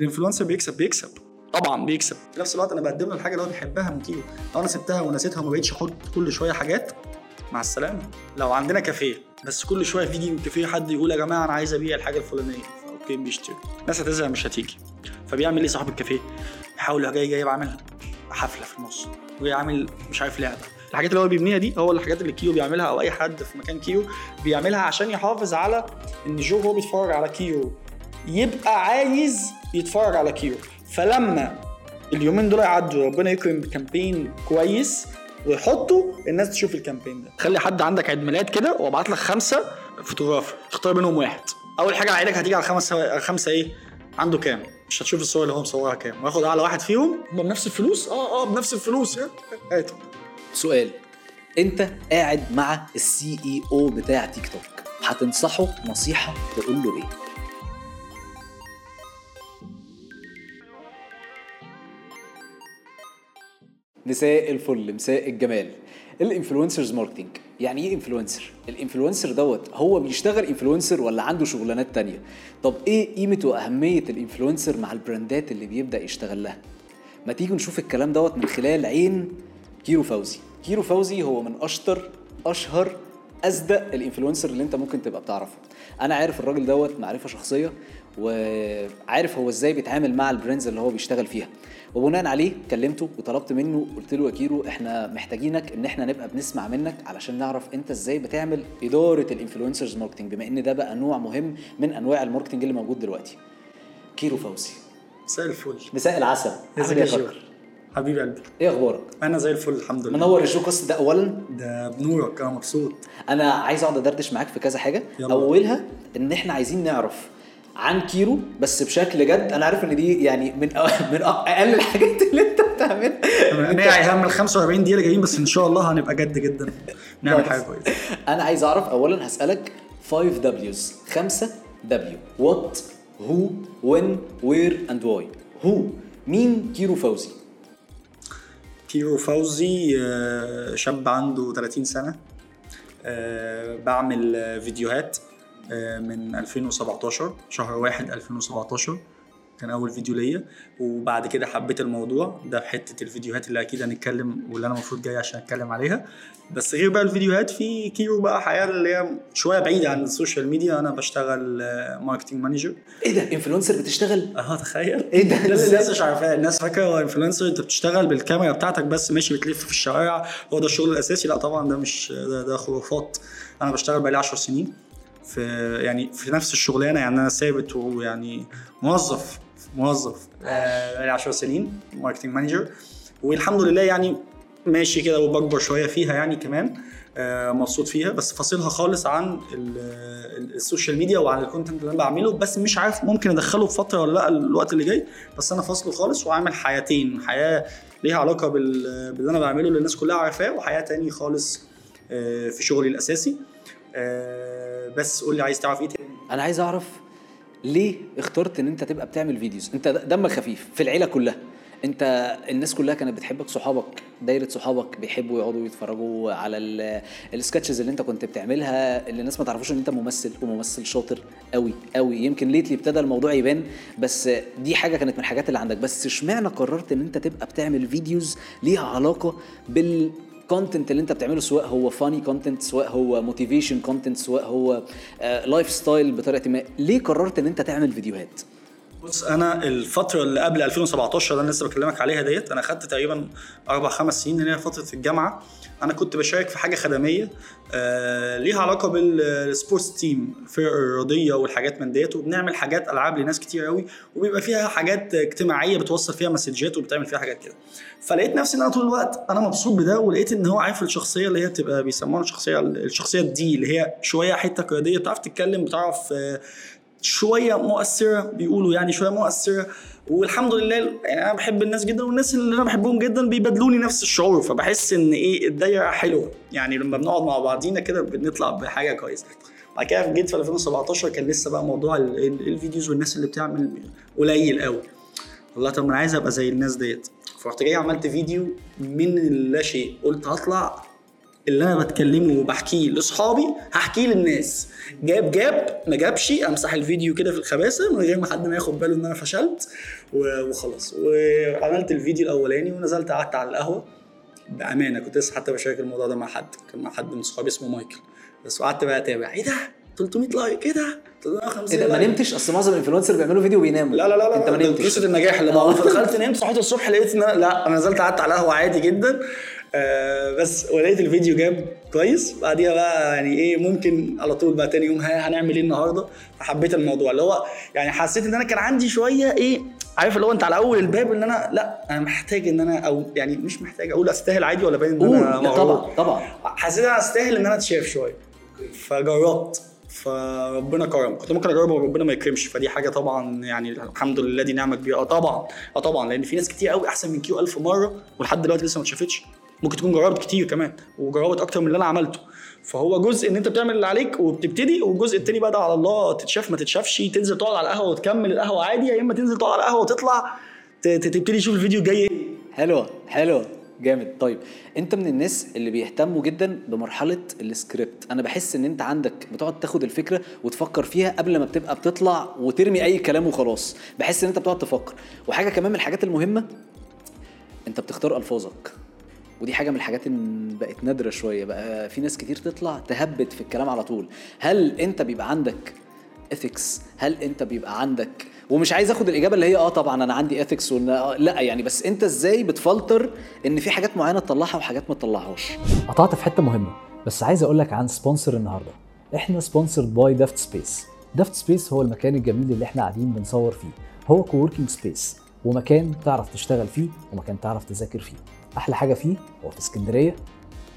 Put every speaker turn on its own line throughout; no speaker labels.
ال influencer بيكسب بيكسب. طبعا بيكسب. في نفس الوقت أنا بقدم له الحاجة اللي هو بيحبها من كيرو. لو أنا سبتها ونسيتها وما بقتش أحط كل شوية حاجات. مع السلامة. لو عندنا كافيه. بس كل شوية بيجي من كافيه حد يقول يا جماعة أنا عايز أبيع الحاجة الفلانية. فأوكي بيشتري. الناس هتزهق مش هتيجي. فبيعمل إيه صاحب الكافيه؟ يحاول جاي جايب عامل حفلة في النص. وجاي عامل مش عارف لعبة. الحاجات اللي هو بيبنيها دي هو الحاجات اللي كيرو بيعملها أو أي حد في مكان كيرو بيعملها عشان يحافظ على إن جو هو بيتفرج على كيرو. يبقى عايز يتفرج على كيرو. فلما اليومين دول يعدوا ربنا يكرم ب campaign كويس ويحطوا الناس تشوف ال campaign ده. خلي حد عندك عيد ميلاد كده وابعت لك خمسة photographer. تختار منهم واحد. أول حاجة عينك هتيجي على خمسة خمسة إيه؟ عنده كام؟ مش هتشوف الصور اللي هو مصورها كام. واخد أعلى واحد فيهم. هم بنفس الفلوس؟ آه آه بنفس الفلوس. هاتوا
سؤال. أنت قاعد مع ال CEO بتاع تيك توك. هتنصحه نصيحة تقول له إيه؟ مساء الفل مساء الجمال. ال influencers marketing يعني إيه influencer؟ ال influencer دوت هو بيشتغل influencer ولا عنده شغلانات تانية؟ طب إيه قيمة وأهمية ال influencer مع البراندات اللي بيبدأ يشتغل لها؟ ما تيجي نشوف الكلام دوت من خلال عين كيرو فوزي. كيرو فوزي هو من أشطر أشهر أصدق ال influencer اللي أنت ممكن تبقى بتعرفه. أنا عارف الراجل دوت معرفة شخصية وعارف هو إزاي بيتعامل مع ال brands اللي هو بيشتغل فيها. وبناء عليه كلمته وطلبت منه قلت له يا كيرو إحنا محتاجينك إن إحنا نبقى بنسمع منك علشان نعرف أنت إزاي بتعمل إدارة ال influencers marketing بما إن ده بقى نوع مهم من أنواع ال marketing اللي موجود دلوقتي. كيرو فوزي.
مساء الفل.
مساء العسل.
ازيك
عامل
يا
فكر؟
حبيبي قلبي.
إيه أخبارك؟
أنا زي الفل الحمد لله.
منور ال show قصة ده اولا؟
ده بنورك أنا مبسوط.
أنا عايز أقعد أدردش معاك في كذا حاجة.
يلا.
أولها إن إحنا عايزين نعرف عن كيرو بس بشكل جد أنا عارف إن دي يعني من من أقل الحاجات اللي أنت بتعملها.
أنا هم ال 45 دقيقة جايين بس إن شاء الله هنبقى جد جدا. نعمل
كويس.
حاجة كويسة.
أنا عايز أعرف اولا هسألك 5 Ws 5 W what who when where and why هو مين كيرو فوزي؟
كيرو فوزي آه، شاب عنده 30 سنة آه، بعمل فيديوهات. من 2017 شهر واحد 2017 كان أول فيديو ليا. وبعد كده حبيت الموضوع ده في حتة الفيديوهات اللي أكيد هنتكلم واللي أنا المفروض جاي عشان أتكلم عليها. بس غير بقى الفيديوهات في كيرو بقى حياة اللي هي شوية بعيدة عن ال social media. أنا بشتغل marketing manager
إيه ده؟ influencer بتشتغل؟
آه تخيل.
إيه ده؟
الناس مش عارفاه. الناس فاكرة هو influencer أنت بتشتغل بالكاميرا بتاعتك بس ماشي بتلف في الشوارع. هو ده الشغل الأساسي. لا طبعا ده مش ده, ده خرافات. أنا بشتغل بقالي 10 سنين. في يعني في نفس الشغلانة يعني أنا ثابت ويعني موظف موظف آه، بقالي 10 سنين marketing manager والحمد لله يعني ماشي كده وبكبر شوية فيها يعني كمان آه، مبسوط فيها. بس فاصلها خالص عن ال- ال- ال social media وعن ال content اللي أنا بعمله. بس مش عارف ممكن أدخله في فترة ولا لأ الوقت اللي جاي. بس أنا فاصله خالص وعامل حياتين. حياة ليها علاقة بال- باللي أنا بعمله اللي الناس كلها عارفاه وحياة تاني خالص آه، في شغلي الأساسي. بس قول لي عايز تعرف إيه تاني؟
أنا عايز اعرف ليه اخترت ان انت تبقى بتعمل فيديوز؟ انت دمك خفيف في العيلة كلها. انت الناس كلها كانت بتحبك صحابك دايرة صحابك بيحبوا يقعدوا يتفرجوا على ال- ال sketches اللي انت كنت بتعملها اللي الناس ما تعرفوش ان انت ممثل وممثل شاطر قوي قوي. يمكن lately ابتدى الموضوع يبان بس دي حاجة كانت من الحاجات اللي عندك. بس اشمعنى قررت ان انت تبقى بتعمل videos ليها علاقة بال content اللي انت بتعمله سواء هو funny content سواء هو motivation content سواء هو lifestyle بطريقة ما ليه قررت إن انت تعمل فيديوهات؟
بص أنا الفترة اللي قبل 2017 اللي أنا لسه بكلمك عليها ديت أنا خدت تقريبا أربع خمس سنين اللي هي فترة الجامعة. أنا كنت بشارك في حاجة خدمية آه ليها علاقة بال sports team الفرق الرياضيه والحاجات من ديت وبنعمل حاجات ألعاب لناس كتير قوي وبيبقى فيها حاجات اجتماعية بتوصل فيها مسجات وبتعمل فيها حاجات كده. فلقيت نفسي إن أنا طول الوقت أنا مبسوط بده ولقيت إن هو عارف الشخصية اللي هي بتبقى بيسموها الشخصية الشخصية دي اللي هي شوية حتة قيادية بتعرف تتكلم بتعرف آه شوية مؤثرة بيقولوا يعني شوية مؤثرة. والحمد لله يعني أنا بحب الناس جدا والناس اللي أنا بحبهم جدا بيبادلوني نفس الشعور. فبحس إن إيه الدايرة حلوة. يعني لما بنقعد مع بعضينا كده بنطلع بحاجة كويسة. بعد كده جيت في 2017 كان لسه بقى موضوع ال- ال- الفيديوز والناس اللي بتعمل قليل قوي والله طب أنا عايز أبقى زي الناس ديت. فرحت جاي عملت فيديو من لا شيء. قلت هطلع اللي أنا بتكلمه وبحكيه لأصحابي هحكيه للناس. جاب جاب ما جابش امسح الفيديو كده في الخباثة من غير ما حد ما ياخد باله إن أنا فشلت وخلاص. وعملت الفيديو الأولاني ونزلت قعدت على القهوة. بأمانة كنت لسه حتى بشارك الموضوع ده مع حد. كان مع حد من صحابي اسمه مايكل. بس وقعدت بقى أتابع. إيه ده؟ 300 like. إيه ده؟ 350
إيه ده؟ ما. نمتش؟ أصل معظم ال influencer بيعملوا فيديو وبيناموا.
لا لا لا
أنت ما نمتش.
قصة النجاح اللي. بقى فدخلت نمت صحيت الصبح لقيت إن لا أنا نزلت قعدت على القهوة عادي جدا. آه بس ولقيت الفيديو جاب كويس. بعديها بقى يعني إيه ممكن على طول بقى تاني يوم هنعمل إيه النهارده؟ فحبيت الموضوع. اللي هو يعني حسيت إن أنا كان عندي شوية إيه عارف اللي هو أنت على أول الباب إن أنا لأ أنا محتاج إن أنا أو يعني مش محتاج أقول أستاهل عادي ولا باين إن
أنا
مغرور؟
طبعا طبعا.
حسيت إن أنا أستاهل إن أنا أتشاف شوية. فجربت. فربنا كرم كنت ممكن اجرب وربنا ما يكرمش. فدي حاجة طبعا يعني الحمد لله دي نعمة كبيرة. آه طبعا آه طبعا لأن في ناس كتير قوي أحسن من كيرو ألف مرة ولحد دلوقتي لسه ما اتشافتش. ممكن تكون جربت كتير كمان وجربت أكتر من اللي أنا عملته. فهو جزء إن أنت بتعمل اللي عليك وبتبتدي والجزء التاني بقى ده على الله تتشاف ما تتشافش تنزل تقعد على القهوة وتكمل القهوة عادي يا إما تنزل تقعد على القهوة وتطلع تبتدي تشوف الفيديو الجاي.
حلوة حلوة جامد. طيب أنت من الناس اللي بيهتموا جدا بمرحلة السكريبت؟ أنا بحس إن أنت عندك بتقعد تاخد الفكرة وتفكر فيها قبل ما بتبقى بتطلع وترمي أي كلام وخلاص. بحس إن أنت بتقعد تفكر. وحاجة كمان من الحاجات المهمة أنت بتختار ألفاظك. ودي حاجة من الحاجات اللي بقت نادرة شوية بقى. في ناس كتير تطلع تهبد في الكلام على طول. هل انت بيبقى عندك ethics هل انت بيبقى عندك ومش عايز اخد الإجابة اللي هي آه طبعا أنا عندي ethics لأ يعني بس انت إزاي بتفلتر إن في حاجات معينة تطلعها وحاجات ما تطلعهاش؟
قطعت في حتة مهمة بس عايز أقول لك عن sponsor النهارده. إحنا sponsored by دافت سبيس دافت سبيس هو المكان الجميل اللي إحنا قاعدين بنصور فيه. هو co-working space ومكان تعرف تشتغل فيه ومكان تعرف تذاكر فيه. أحلى حاجة فيه هو في اسكندرية.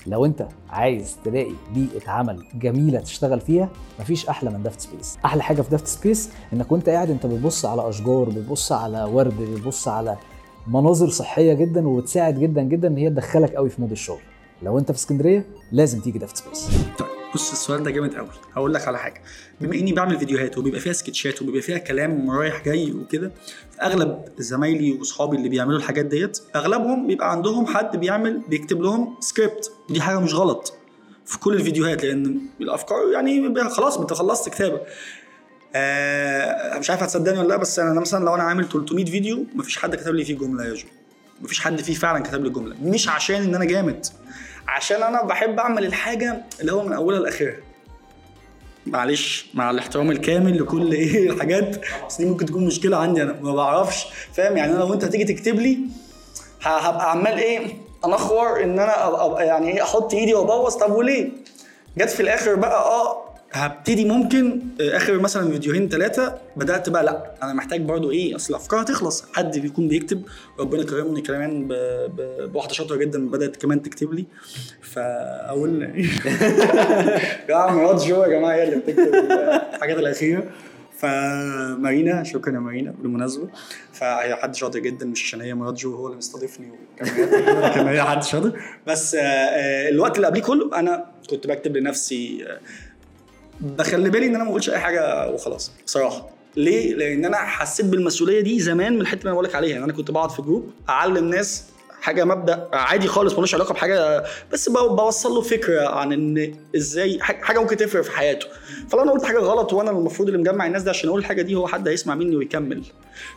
لو أنت عايز تلاقي بيئة عمل جميلة تشتغل فيها مفيش أحلى من دافت سبيس. أحلى حاجة في دافت سبيس إنك وأنت قاعد أنت بتبص على أشجار بتبص على ورد بتبص على مناظر صحية جدا وبتساعد جدا جدا إن هي تدخلك قوي في mood الشغل. لو انت في اسكندرية لازم تيجي دافت سبيس.
طيب بص السؤال ده جامد قوي. هقول لك على حاجة. بما إني بعمل فيديوهات وبيبقى فيها سكتشات وبيبقى فيها كلام رايح جاي وكده أغلب زمايلي واصحابي اللي بيعملوا الحاجات ديت أغلبهم بيبقى عندهم حد بيعمل بيكتب لهم سكريبت ودي حاجة مش غلط في كل الفيديوهات لأن الأفكار يعني خلاص أنت خلصت كتابة. آه مش عارف هتصدقني ولا لأ بس أنا مثلا لو أنا عامل 300 فيديو مفيش حد كتب لي فيه جملة يا جو. مفيش حد فيه فعلا كتب لي جمله مش عشان إن أنا جامد عشان أنا بحب أعمل الحاجة اللي هو من أولها لآخرها. معلش مع الاحترام الكامل لكل إيه الحاجات بس دي ممكن تكون مشكلة عندي أنا ما بعرفش فاهم؟ يعني أنا لو أنت هتيجي تكتب لي هبقى عمال إيه أنخور إن أنا يعني إيه أحط إيدي وأبوظ. طب وليه؟ جت في الآخر بقى آه هبتدي ممكن آه، آخر مثلا فيديوهين ثلاثة بدأت بقى لأ أنا محتاج برضو إيه أصل الافكار هتخلص حد بيكون بيكتب ربنا كرمني كمان بواحدة شاطرة جدا بدأت كمان تكتب لي فأقول يا مرات جو يا جماعة هي اللي بتكتب الحاجات الأخيرة. فمارينا شكرا يا مارينا بالمناسبة فهي حد شاطر جدا مش عشان هي مرات جو هو اللي مستضيفني لكن هي حد شاطر. بس آه، آه، الوقت اللي قبليه كله أنا كنت بكتب لنفسي بخلي بالي إن أنا ما اقولش أي حاجة وخلاص بصراحة. ليه؟ لأن أنا حسيت بالمسؤولية دي زمان من الحتة اللي أنا بقول لك عليها. يعني أنا كنت بقعد في group أعلم ناس حاجة مبدأ عادي خالص ملوش علاقة بحاجة بس بوصل له فكرة عن إن إزاي حاجة ممكن تفرق في حياته. فلو أنا قلت حاجة غلط وأنا المفروض اللي مجمع الناس ده عشان أقول الحاجة دي هو حد هيسمع مني ويكمل.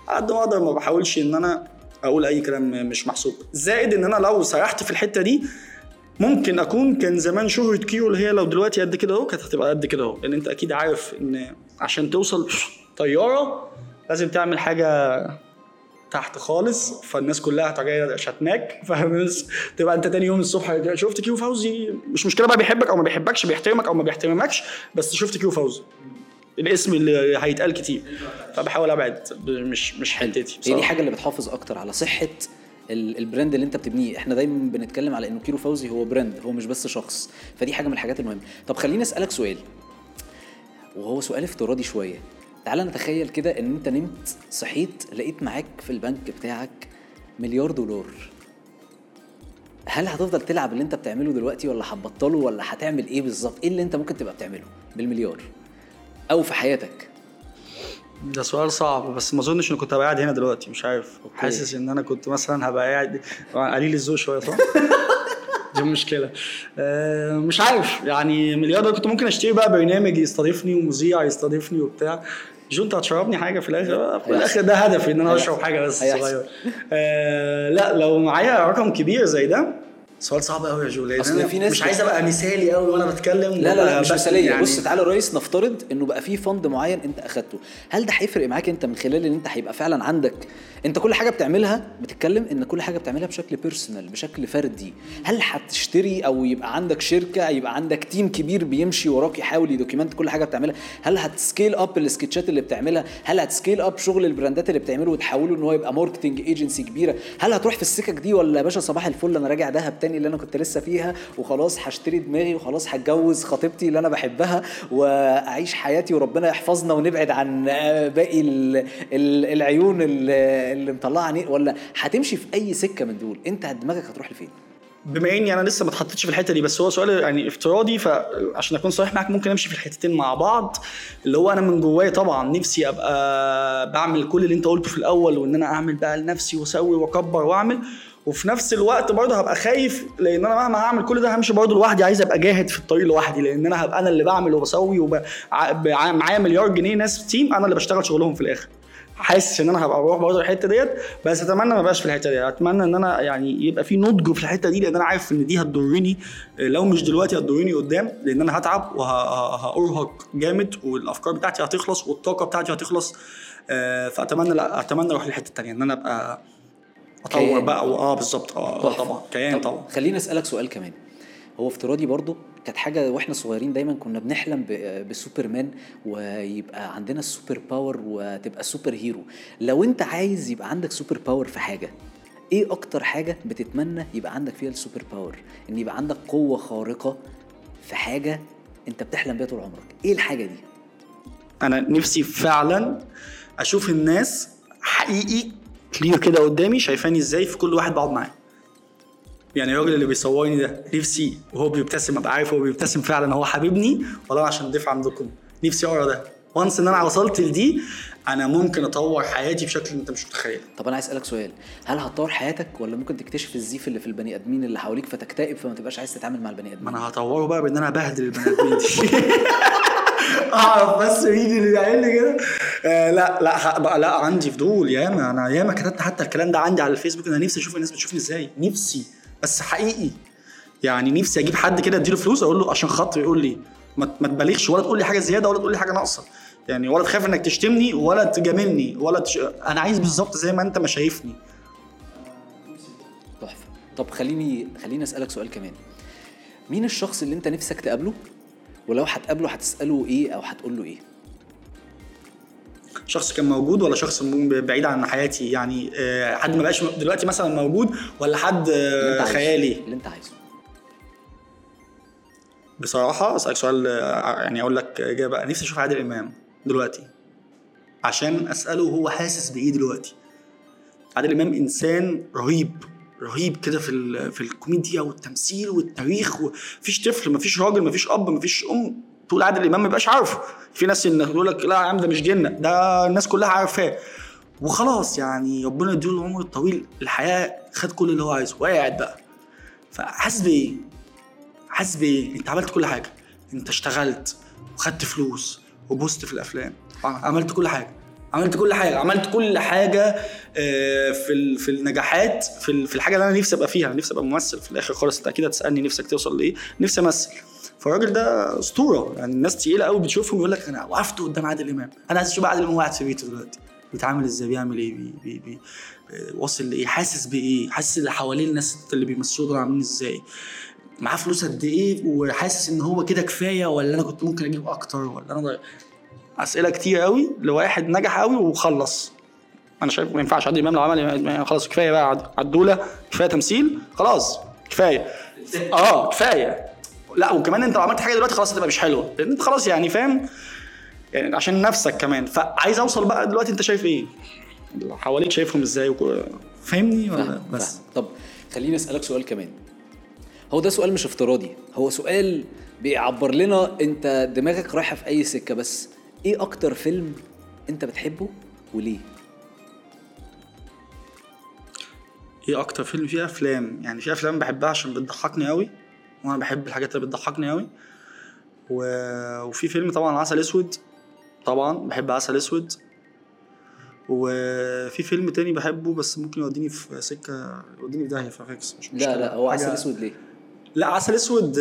على قد ما أقدر ما بحاولش إن أنا أقول أي كلام مش محسوب. زائد إن أنا لو سرحت في الحتة دي ممكن أكون كان زمان شهرة كيرو اللي هي لو دلوقتي قد كده أهو كانت هتبقى قد كده أهو لأن أنت أكيد عارف إن عشان توصل طيارة لازم تعمل حاجة تحت خالص فالناس كلها هتجي شتماك فاهم تبقى أنت تاني يوم الصبح شفت كيرو فوزي مش مشكلة بقى بيحبك أو ما بيحبكش بيحترمك أو ما بيحترمكش بس شفت كيرو فوزي الاسم اللي هيتقال كتير فبحاول أبعد مش مش حتتي
هي دي
بصراحة.
حاجة اللي بتحافظ أكتر على صحة ال brand اللي انت بتبنيه. إحنا دايما بنتكلم على إنه كيرو فوزي هو brand هو مش بس شخص. فدي حاجة من الحاجات المهمة. طب خليني أسألك سؤال. وهو سؤال افتراضي شوية. تعال نتخيل كده إن أنت نمت صحيت لقيت معاك في البنك بتاعك مليار دولار. هل هتفضل تلعب اللي أنت بتعمله دلوقتي ولا هتبطله ولا هتعمل إيه بالظبط؟ إيه اللي أنت ممكن تبقى بتعمله بالمليار؟ أو في حياتك.
ده سؤال صعب بس ما أظنش إني كنت هبقى قاعد هنا دلوقتي مش عارف. حاسس إن أنا كنت مثلا هبقى قاعد قليل الذوق شوية صح؟ دي مشكلة. آه مش عارف. يعني مليار كنت ممكن أشتري بقى برنامج يستضيفني ومذيع يستضيفني وبتاع. جو انت هتشربني حاجة في الآخر. في الآخر ده هدفي إن أنا أشرب حاجة بس
هيحصل.
صغير آه لا لو معايا رقم كبير زي ده سؤال صعب قوي يا جو لأن
في ناس
مش عايز أبقى مثالي قوي وأنا بتكلم
لا لا لا مش مثالية.
يعني
بص تعالى يا ريس نفترض إنه بقى في فند معين أنت أخدته. هل ده هيفرق معاك أنت من خلال إن أنت هيبقى فعلا عندك انت كل حاجة بتعملها بتتكلم ان كل حاجة بتعملها بشكل personal بشكل فردي. هل هتشتري أو يبقى عندك شركة يبقى عندك team كبير بيمشي وراك يحاول ي document كل حاجة بتعملها؟ هل هت scale up السكتشات اللي بتعملها؟ هل هت scale up شغل البراندات اللي بتعمله وتحوله ان هو يبقى marketing agency كبيرة؟ هل هتروح في السكك دي ولا يا باشا صباح الفل أنا راجع دهب تاني اللي أنا كنت لسه فيها وخلاص هشتري دماغي وخلاص هتجوز خطيبتي اللي أنا بحبها وأعيش حياتي وربنا يحفظنا ونبعد عن باقي ال- ال- العيون اللي اللي مطلعه عينيه ولا هتمشي في أي سكة من دول؟ أنت دماغك هتروح لفين؟
بما إني أنا لسه ما اتحطيتش في الحتة دي بس هو سؤال يعني افتراضي فعشان أكون صريح معاك ممكن أمشي في الحتتين مع بعض. اللي هو أنا من جوايا طبعا نفسي أبقى بعمل كل اللي أنت قلته في الأول وإن أنا أعمل بقى لنفسي وأسوي وأكبر وأعمل. وفي نفس الوقت برضه هبقى خايف لأن أنا مهما هعمل كل ده همشي برضه لوحدي عايز أبقى جاهد في الطريق لوحدي. لأن أنا هبقى أنا اللي بعمل وبسوي ومعايا مليار جنيه ناس تيم أنا اللي بشتغل شغلهم في الآخر. حاسس ان أنا هبقى بروح برضه الحته ديت بس اتمنى ما ابقاش في الحته دي. اتمنى ان أنا يعني يبقى في نضج في الحته دي لأن أنا عارف ان دي هتضرني لو مش دلوقتي هتضرني قدام لأن أنا هتعب وهارهق جامد والافكار بتاعتي هتخلص والطاقة بتاعتي هتخلص. آه، فاتمنى لا اتمنى أروح للحته الثانية ان أنا ابقى اطور. بقى آه بالظبط. آه آه، طبعا. كيان
طب
طبعا.
خليني أسألك سؤال كمان. هو افتراضي برضو كانت حاجة وإحنا صغيرين دايما كنا بنحلم بسوبرمان ويبقى عندنا ال super power وتبقى superhero لو انت عايز يبقى عندك super power في حاجة إيه أكتر حاجة بتتمنى يبقى عندك فيها ال super power ان يبقى عندك قوة خارقة في حاجة انت بتحلم بيها طول عمرك. إيه الحاجة دي؟
أنا نفسي فعلا أشوف الناس حقيقي clear كده قدامي شايفاني إزاي في كل واحد بقعد معاه. يعني الراجل اللي بيصورني ده نفسي وهو بيبتسم أبقى عارف هو بيبتسم فعلا هو حبيبني ولا عشان ضيف عندكم نفسي أقرأ ده. وانس إن أنا وصلت لدي أنا ممكن أطور حياتي بشكل أنت مش متخيل.
طب أنا عايز أسألك سؤال هل هتطور حياتك ولا ممكن تكتشف الزيف اللي في البني آدمين اللي حواليك فتكتئب فما تبقاش عايز تتعامل مع البني
ما
ادمين
أنا هطوره بقى بإن أنا أبهدل البني آدمين دي. أعرف بس مين اللي بيعمل كده؟ آه لا لا بقى لا عندي فضول. ياما أنا ياما كتبت حتى الكلام ده عندي على الفيسبوك أنا نفسي أشوف الناس بتشوفني إزاي. نفسي. بس حقيقي. يعني نفسي أجيب حد كده اديله فلوس أقول له عشان خاطر يقول لي ما تبالغش ولا تقول لي حاجة زيادة ولا تقول لي حاجة ناقصة. يعني ولا تخاف إنك تشتمني ولا تجاملني ولا تش... أنا عايز بالظبط زي ما أنت ما شايفني.
تحفة. طب خليني خليني أسألك سؤال كمان. مين الشخص اللي أنت نفسك تقابله؟ ولو هتقابله هتسأله إيه أو هتقول له إيه؟
شخص كان موجود ولا شخص بعيد عن حياتي؟ يعني آه، حد ما بقاش دلوقتي مثلا موجود ولا حد
اللي انت
آه،. خيالي؟
اللي انت عايزه.
بصراحة أسألك سؤال آه، يعني أقول لك إجابة. نفسي أشوف عادل إمام دلوقتي عشان أسأله هو حاسس بإيه دلوقتي. عادل إمام إنسان رهيب رهيب كده في في الكوميديا والتمثيل والتاريخ مفيش طفل مفيش راجل مفيش أب مفيش أم. تقول عادل إمام ما يبقاش عارفه. في ناس إن تقول لك لا يا عم ده مش جنة ده الناس كلها عارفاه. وخلاص يعني ربنا يديله العمر الطويل الحياة خد كل اللي هو عايزه وقاعد بقى. فحاسس بإيه؟ حاسس بإيه؟ أنت عملت كل حاجة. أنت اشتغلت وخدت فلوس وبوست في الأفلام. عملت كل حاجة. عملت كل حاجة. عملت كل حاجة آه، في في النجاحات في ال- في الحاجة اللي أنا نفسي أبقى فيها. نفسي أبقى ممثل في الآخر خالص. أنت أكيد هتسألني نفسك توصل لإيه؟ نفسي أمثل. فالراجل ده أسطورة. يعني الناس تقيلة قوي بتشوفهم يقول لك أنا وقفت قدام عادل إمام. أنا عايز أشوف عادل إمام قاعد في بيته دلوقتي. بيتعامل إزاي؟ بيعمل إيه؟ بي بي بي واصل لإيه؟ حاسس بإيه؟ حاسس اللي حواليه الناس اللي بيمثلوا دول عاملين إزاي؟ معاه فلوس قد إيه؟ وحاسس إن هو كده كفاية ولا أنا كنت ممكن أجيب أكتر ولا أنا ضايع أسئلة كتير قوي لواحد نجح قوي وخلص. أنا شايف ما ينفعش عادل إمام لو عمل خلاص كفاية بقى. عد- عدولة كفاية تمثيل خلاص كفاية. آه كفاية. لا وكمان انت لو عملت حاجة دلوقتي خلاص هتبقى مش حلوة. لأن انت خلاص يعني فاهم؟ يعني عشان نفسك كمان. فعايز أوصل بقى دلوقتي انت شايف إيه؟ اللي حواليك شايفهم إزاي؟ وكو- فاهمني ولا
فاهم
بس؟
فاهم. طب خليني أسألك سؤال كمان. هو ده سؤال مش افتراضي. هو سؤال بيعبر لنا انت دماغك رايحة في أي سكة بس إيه أكتر فيلم انت بتحبه وليه؟
إيه أكتر فيلم؟ فيه أفلام. يعني في أفلام بحبها عشان بتضحكني قوي وأنا بحب الحاجات اللي بتضحكني قوي و... وفي فيلم طبعا عسل أسود. طبعا بحب عسل أسود. وفي فيلم تاني بحبه بس ممكن يوديني في سكة يوديني في داهية فاكس مش مشكلة.
لا لا هو
حاجة-
عسل أسود ليه؟
لا عسل أسود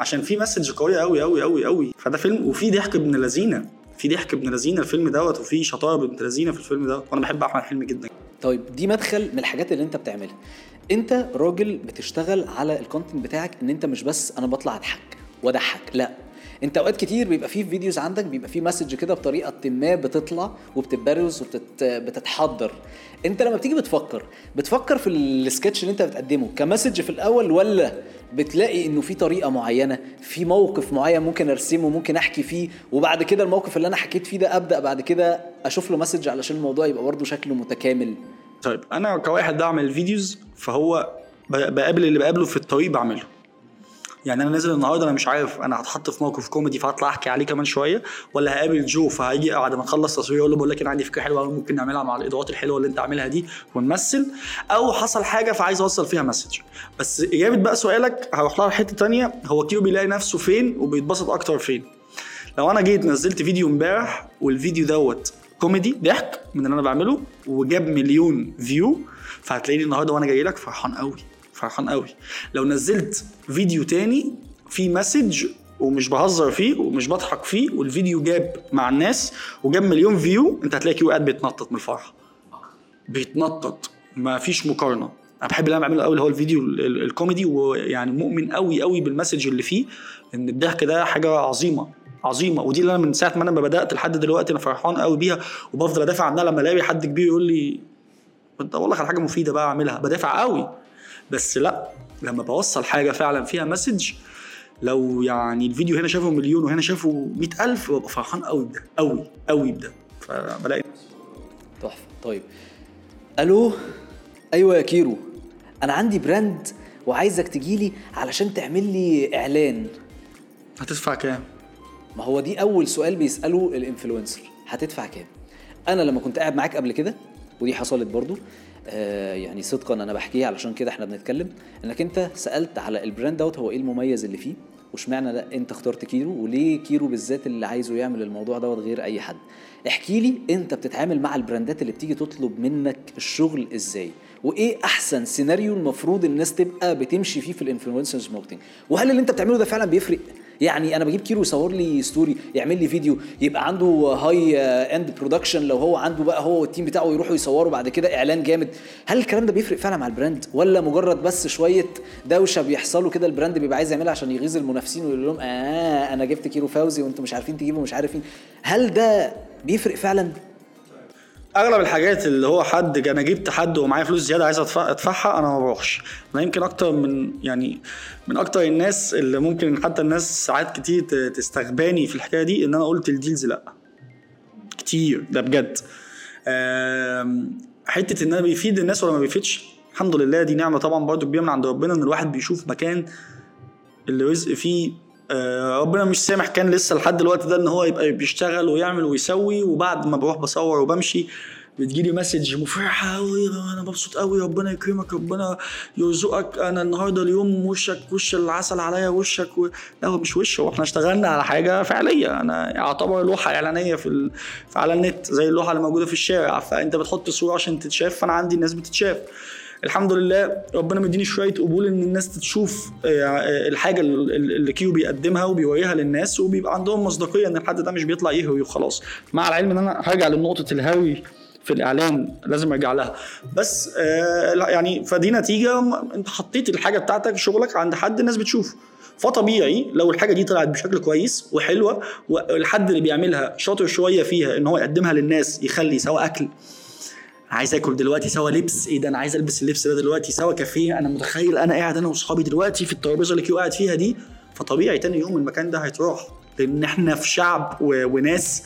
عشان في message قويه قوي قوي قوي قوي فده فيلم وفي ضحك ابن لذينة. في ضحك ابن لذينة الفيلم دوت وفي شطارة ابن لذينة في الفيلم دوت. وأنا بحب أحمد حلمي جدا.
طيب دي مدخل من الحاجات اللي أنت بتعملها. انت راجل بتشتغل على ال content بتاعك ان انت مش بس أنا بطلع اضحك واضحك لا. انت اوقات كتير بيبقى فيه videos عندك بيبقى فيه message كده بطريقة ما بتطلع وبتتبرز وبتتحضر انت لما بتيجي بتفكر بتفكر في السكتش اللي انت بتقدمه ك message في الأول ولا بتلاقي إنه في طريقة معينة في موقف معين ممكن أرسمه ممكن أحكي فيه وبعد كده الموقف اللي أنا حكيت فيه ده أبدأ بعد كده أشوف له message علشان الموضوع يبقى برضه شكله متكامل؟
طيب أنا كواحد بعمل videos فهو بقابل اللي بقابله في الطريق بعمله. يعني أنا نازل النهارده أنا مش عارف أنا هتحط في موقف كوميدي فهطلع أحكي عليه كمان شوية ولا هقابل جو فهيجي بعد ما نخلص تصوير أقول له بقول لك أنا عندي فكرة حلوة أوي ممكن نعملها مع الاضاءات الحلوة اللي أنت عاملها دي ونمثل أو حصل حاجة فعايز أوصل فيها message. بس إجابة بقى سؤالك هروح لها حتة تانية هو كيو بيلاقي نفسه فين وبيتبسط أكتر فين؟ لو أنا جيت نزلت فيديو امبارح والفيديو دوت كوميدي ضحك من اللي أنا بعمله وجاب مليون view فهتلاقيني النهارده وأنا جاي لك فرحان قوي فرحان قوي لو نزلت فيديو تاني فيه message ومش بهزر فيه ومش بضحك فيه والفيديو جاب مع الناس وجاب مليون view أنت هتلاقي كيو قاعد بيتنطط من الفرحة. بيتنطط. ما فيش مقارنة. أنا بحب اللي أنا بعمله قوي اللي هو الفيديو ال- ال- الكوميدي ويعني مؤمن قوي قوي بال message اللي فيه إن الضحك ده حاجة عظيمة. عظيمة. ودي اللي أنا من ساعة ما أنا ما بدأت لحد دلوقتي أنا فرحان قوي بيها وبفضل أدافع عنها. لما ألاقي حد كبير يقول لي انت على حاجة مفيدة بقى أعملها. بدافع قوي. بس لأ لما بوصل حاجة فعلا فيها message لو يعني الفيديو هنا شافه مليون وهنا شافه مئة ألف ببقى فرحان قوي بده قوي قوي بده. فبلاقي
تحفة. طيب. ألو؟ أيوه يا كيرو. أنا عندي brand وعايزك تجيلي علشان تعمل لي إعلان.
هتدفع كام؟
ما هو دي أول سؤال بيسأله ال influencer. هتدفع كام؟ أنا لما كنت قاعد معاك قبل كده ودي حصلت برضو آه يعني صدقا أنا بحكيها علشان كده إحنا بنتكلم إنك أنت سألت على ال brand دوت هو إيه المميز اللي فيه؟ واشمعنى لأ أنت اخترت كيرو؟ وليه كيرو بالذات اللي عايزه يعمل الموضوع دوت غير أي حد؟ احكي لي أنت بتتعامل مع البراندات اللي بتيجي تطلب منك الشغل إزاي؟ وإيه أحسن سيناريو المفروض الناس تبقى بتمشي فيه في ال influencers marketing وهل اللي أنت بتعمله ده فعلا بيفرق؟ يعني أنا بجيب كيرو يصور لي story يعمل لي فيديو يبقى عنده high end production لو هو عنده بقى هو وال team بتاعه يروحوا يصوروا بعد كده إعلان جامد. هل الكلام ده بيفرق فعلا مع ال brand ولا مجرد بس شوية دوشة بيحصلوا كده ال brand بيبقى عايز يعملها عشان يغيظ المنافسين ويقول لهم آه أنا جبت كيرو فوزي وأنتم مش عارفين تجيبوا مش عارفين. هل ده بيفرق فعلا؟
أغلب الحاجات اللي هو حد أنا جبت حد ومعايا فلوس زيادة عايز أدفعها أنا ما بروحش. أنا يمكن أكتر من يعني من أكتر الناس اللي ممكن حتى الناس ساعات كتير تستغباني في الحكاية دي إن أنا قلت الديلز لأ. كتير ده بجد. حتة إن أنا بيفيد الناس ولا ما بيفيدش؟ الحمد لله دي نعمة طبعا برضو كبيرة من عند ربنا إن الواحد بيشوف مكان اللي رزق فيه ربنا مش سامح كان لسه لحد الوقت ده إن هو يبقى بيشتغل ويعمل ويسوي وبعد ما بروح بصور وبمشي بتجيلي message مفرحة قوي أنا مبسوط قوي ربنا يكرمك ربنا يرزقك. أنا النهارده اليوم وشك وش العسل عليا وشك و... لا هو مش وش هو إحنا اشتغلنا على حاجة فعلية. أنا اعتبر لوحة إعلانية في, ال... على النت زي اللوحة اللي موجودة في الشارع. فأنت بتحط صورة عشان تتشاف فأنا عندي الناس بتتشاف. الحمد لله ربنا مديني شوية قبول إن الناس تشوف آه، آه، الحاجة ال- ال- اللي كيو بيقدمها وبيوريها للناس وبيبقى عندهم مصداقية إن الحد ده مش بيطلع يهوي وخلاص. مع العلم إن أنا هرجع لنقطة الهوي في الاعلان لازم أرجع لها. بس آه يعني فدي نتيجة أنت حطيت الحاجة بتاعتك شغلك عند حد الناس بتشوف فطبيعي لو الحاجة دي طلعت بشكل كويس وحلوة والحد اللي بيعملها شاطر شوية فيها إن هو يقدمها للناس يخلي سواء أكل عايز اكل دلوقتي سوا لبس إيه ده؟ أنا عايز البس اللبس ده دلوقتي سوا كافيه. أنا متخيل أنا قاعد أنا واصحابي دلوقتي في الترابيزة اللي كيو قاعد فيها دي فطبيعي تاني يوم المكان ده هيتراح لأن إحنا في شعب و... وناس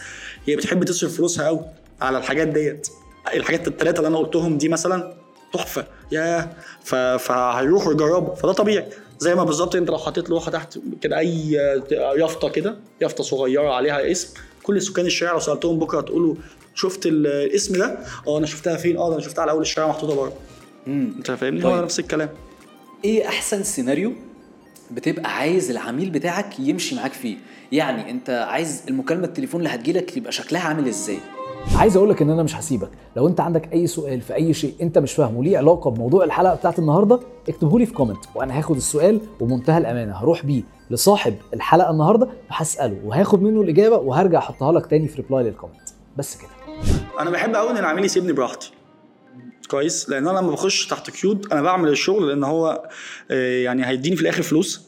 هي بتحب تصرف فلوسها قوي على الحاجات ديت. الحاجات الثلاثه اللي أنا قلتهم دي مثلا تحفة يا ف... فهيروحوا يجربوا فده طبيعي. زي ما بالظبط انت لو حطيت لوحة تحت كده أي يافطة كده يافطة صغيرة عليها اسم كل سكان الشارع لو سألتهم بكرة تقولوا شفت ال- الاسم ده؟ آه أنا شفتها فين؟ آه أنا شفتها على أول الشارع محطوطة بره. أنت فاهمني؟ هو
طيب.
نفس الكلام.
إيه أحسن سيناريو بتبقى عايز العميل بتاعك يمشي معاك فيه؟ يعني أنت عايز المكالمة التليفون اللي هتجيلك يبقى شكلها عامل إزاي؟
عايز أقول لك إن أنا مش هسيبك. لو أنت عندك أي سؤال في أي شيء أنت مش فاهمه ليه علاقة بموضوع الحلقة بتاعت النهارده اكتبه لي في comment وأنا هاخد السؤال وبمنتهى الأمانة. هروح بيه لصاحب الحلقة النهارده وهسأله وهاخد منه الإجابة وهرجع أحطها لك تاني في reply لل comment بس كده.
أنا بحب قوي ان العميل يسيبني براحتي. كويس؟ لأن أنا لما بخش تحت قيود أنا بعمل الشغل لأن هو آه، يعني هيديني في الآخر فلوس.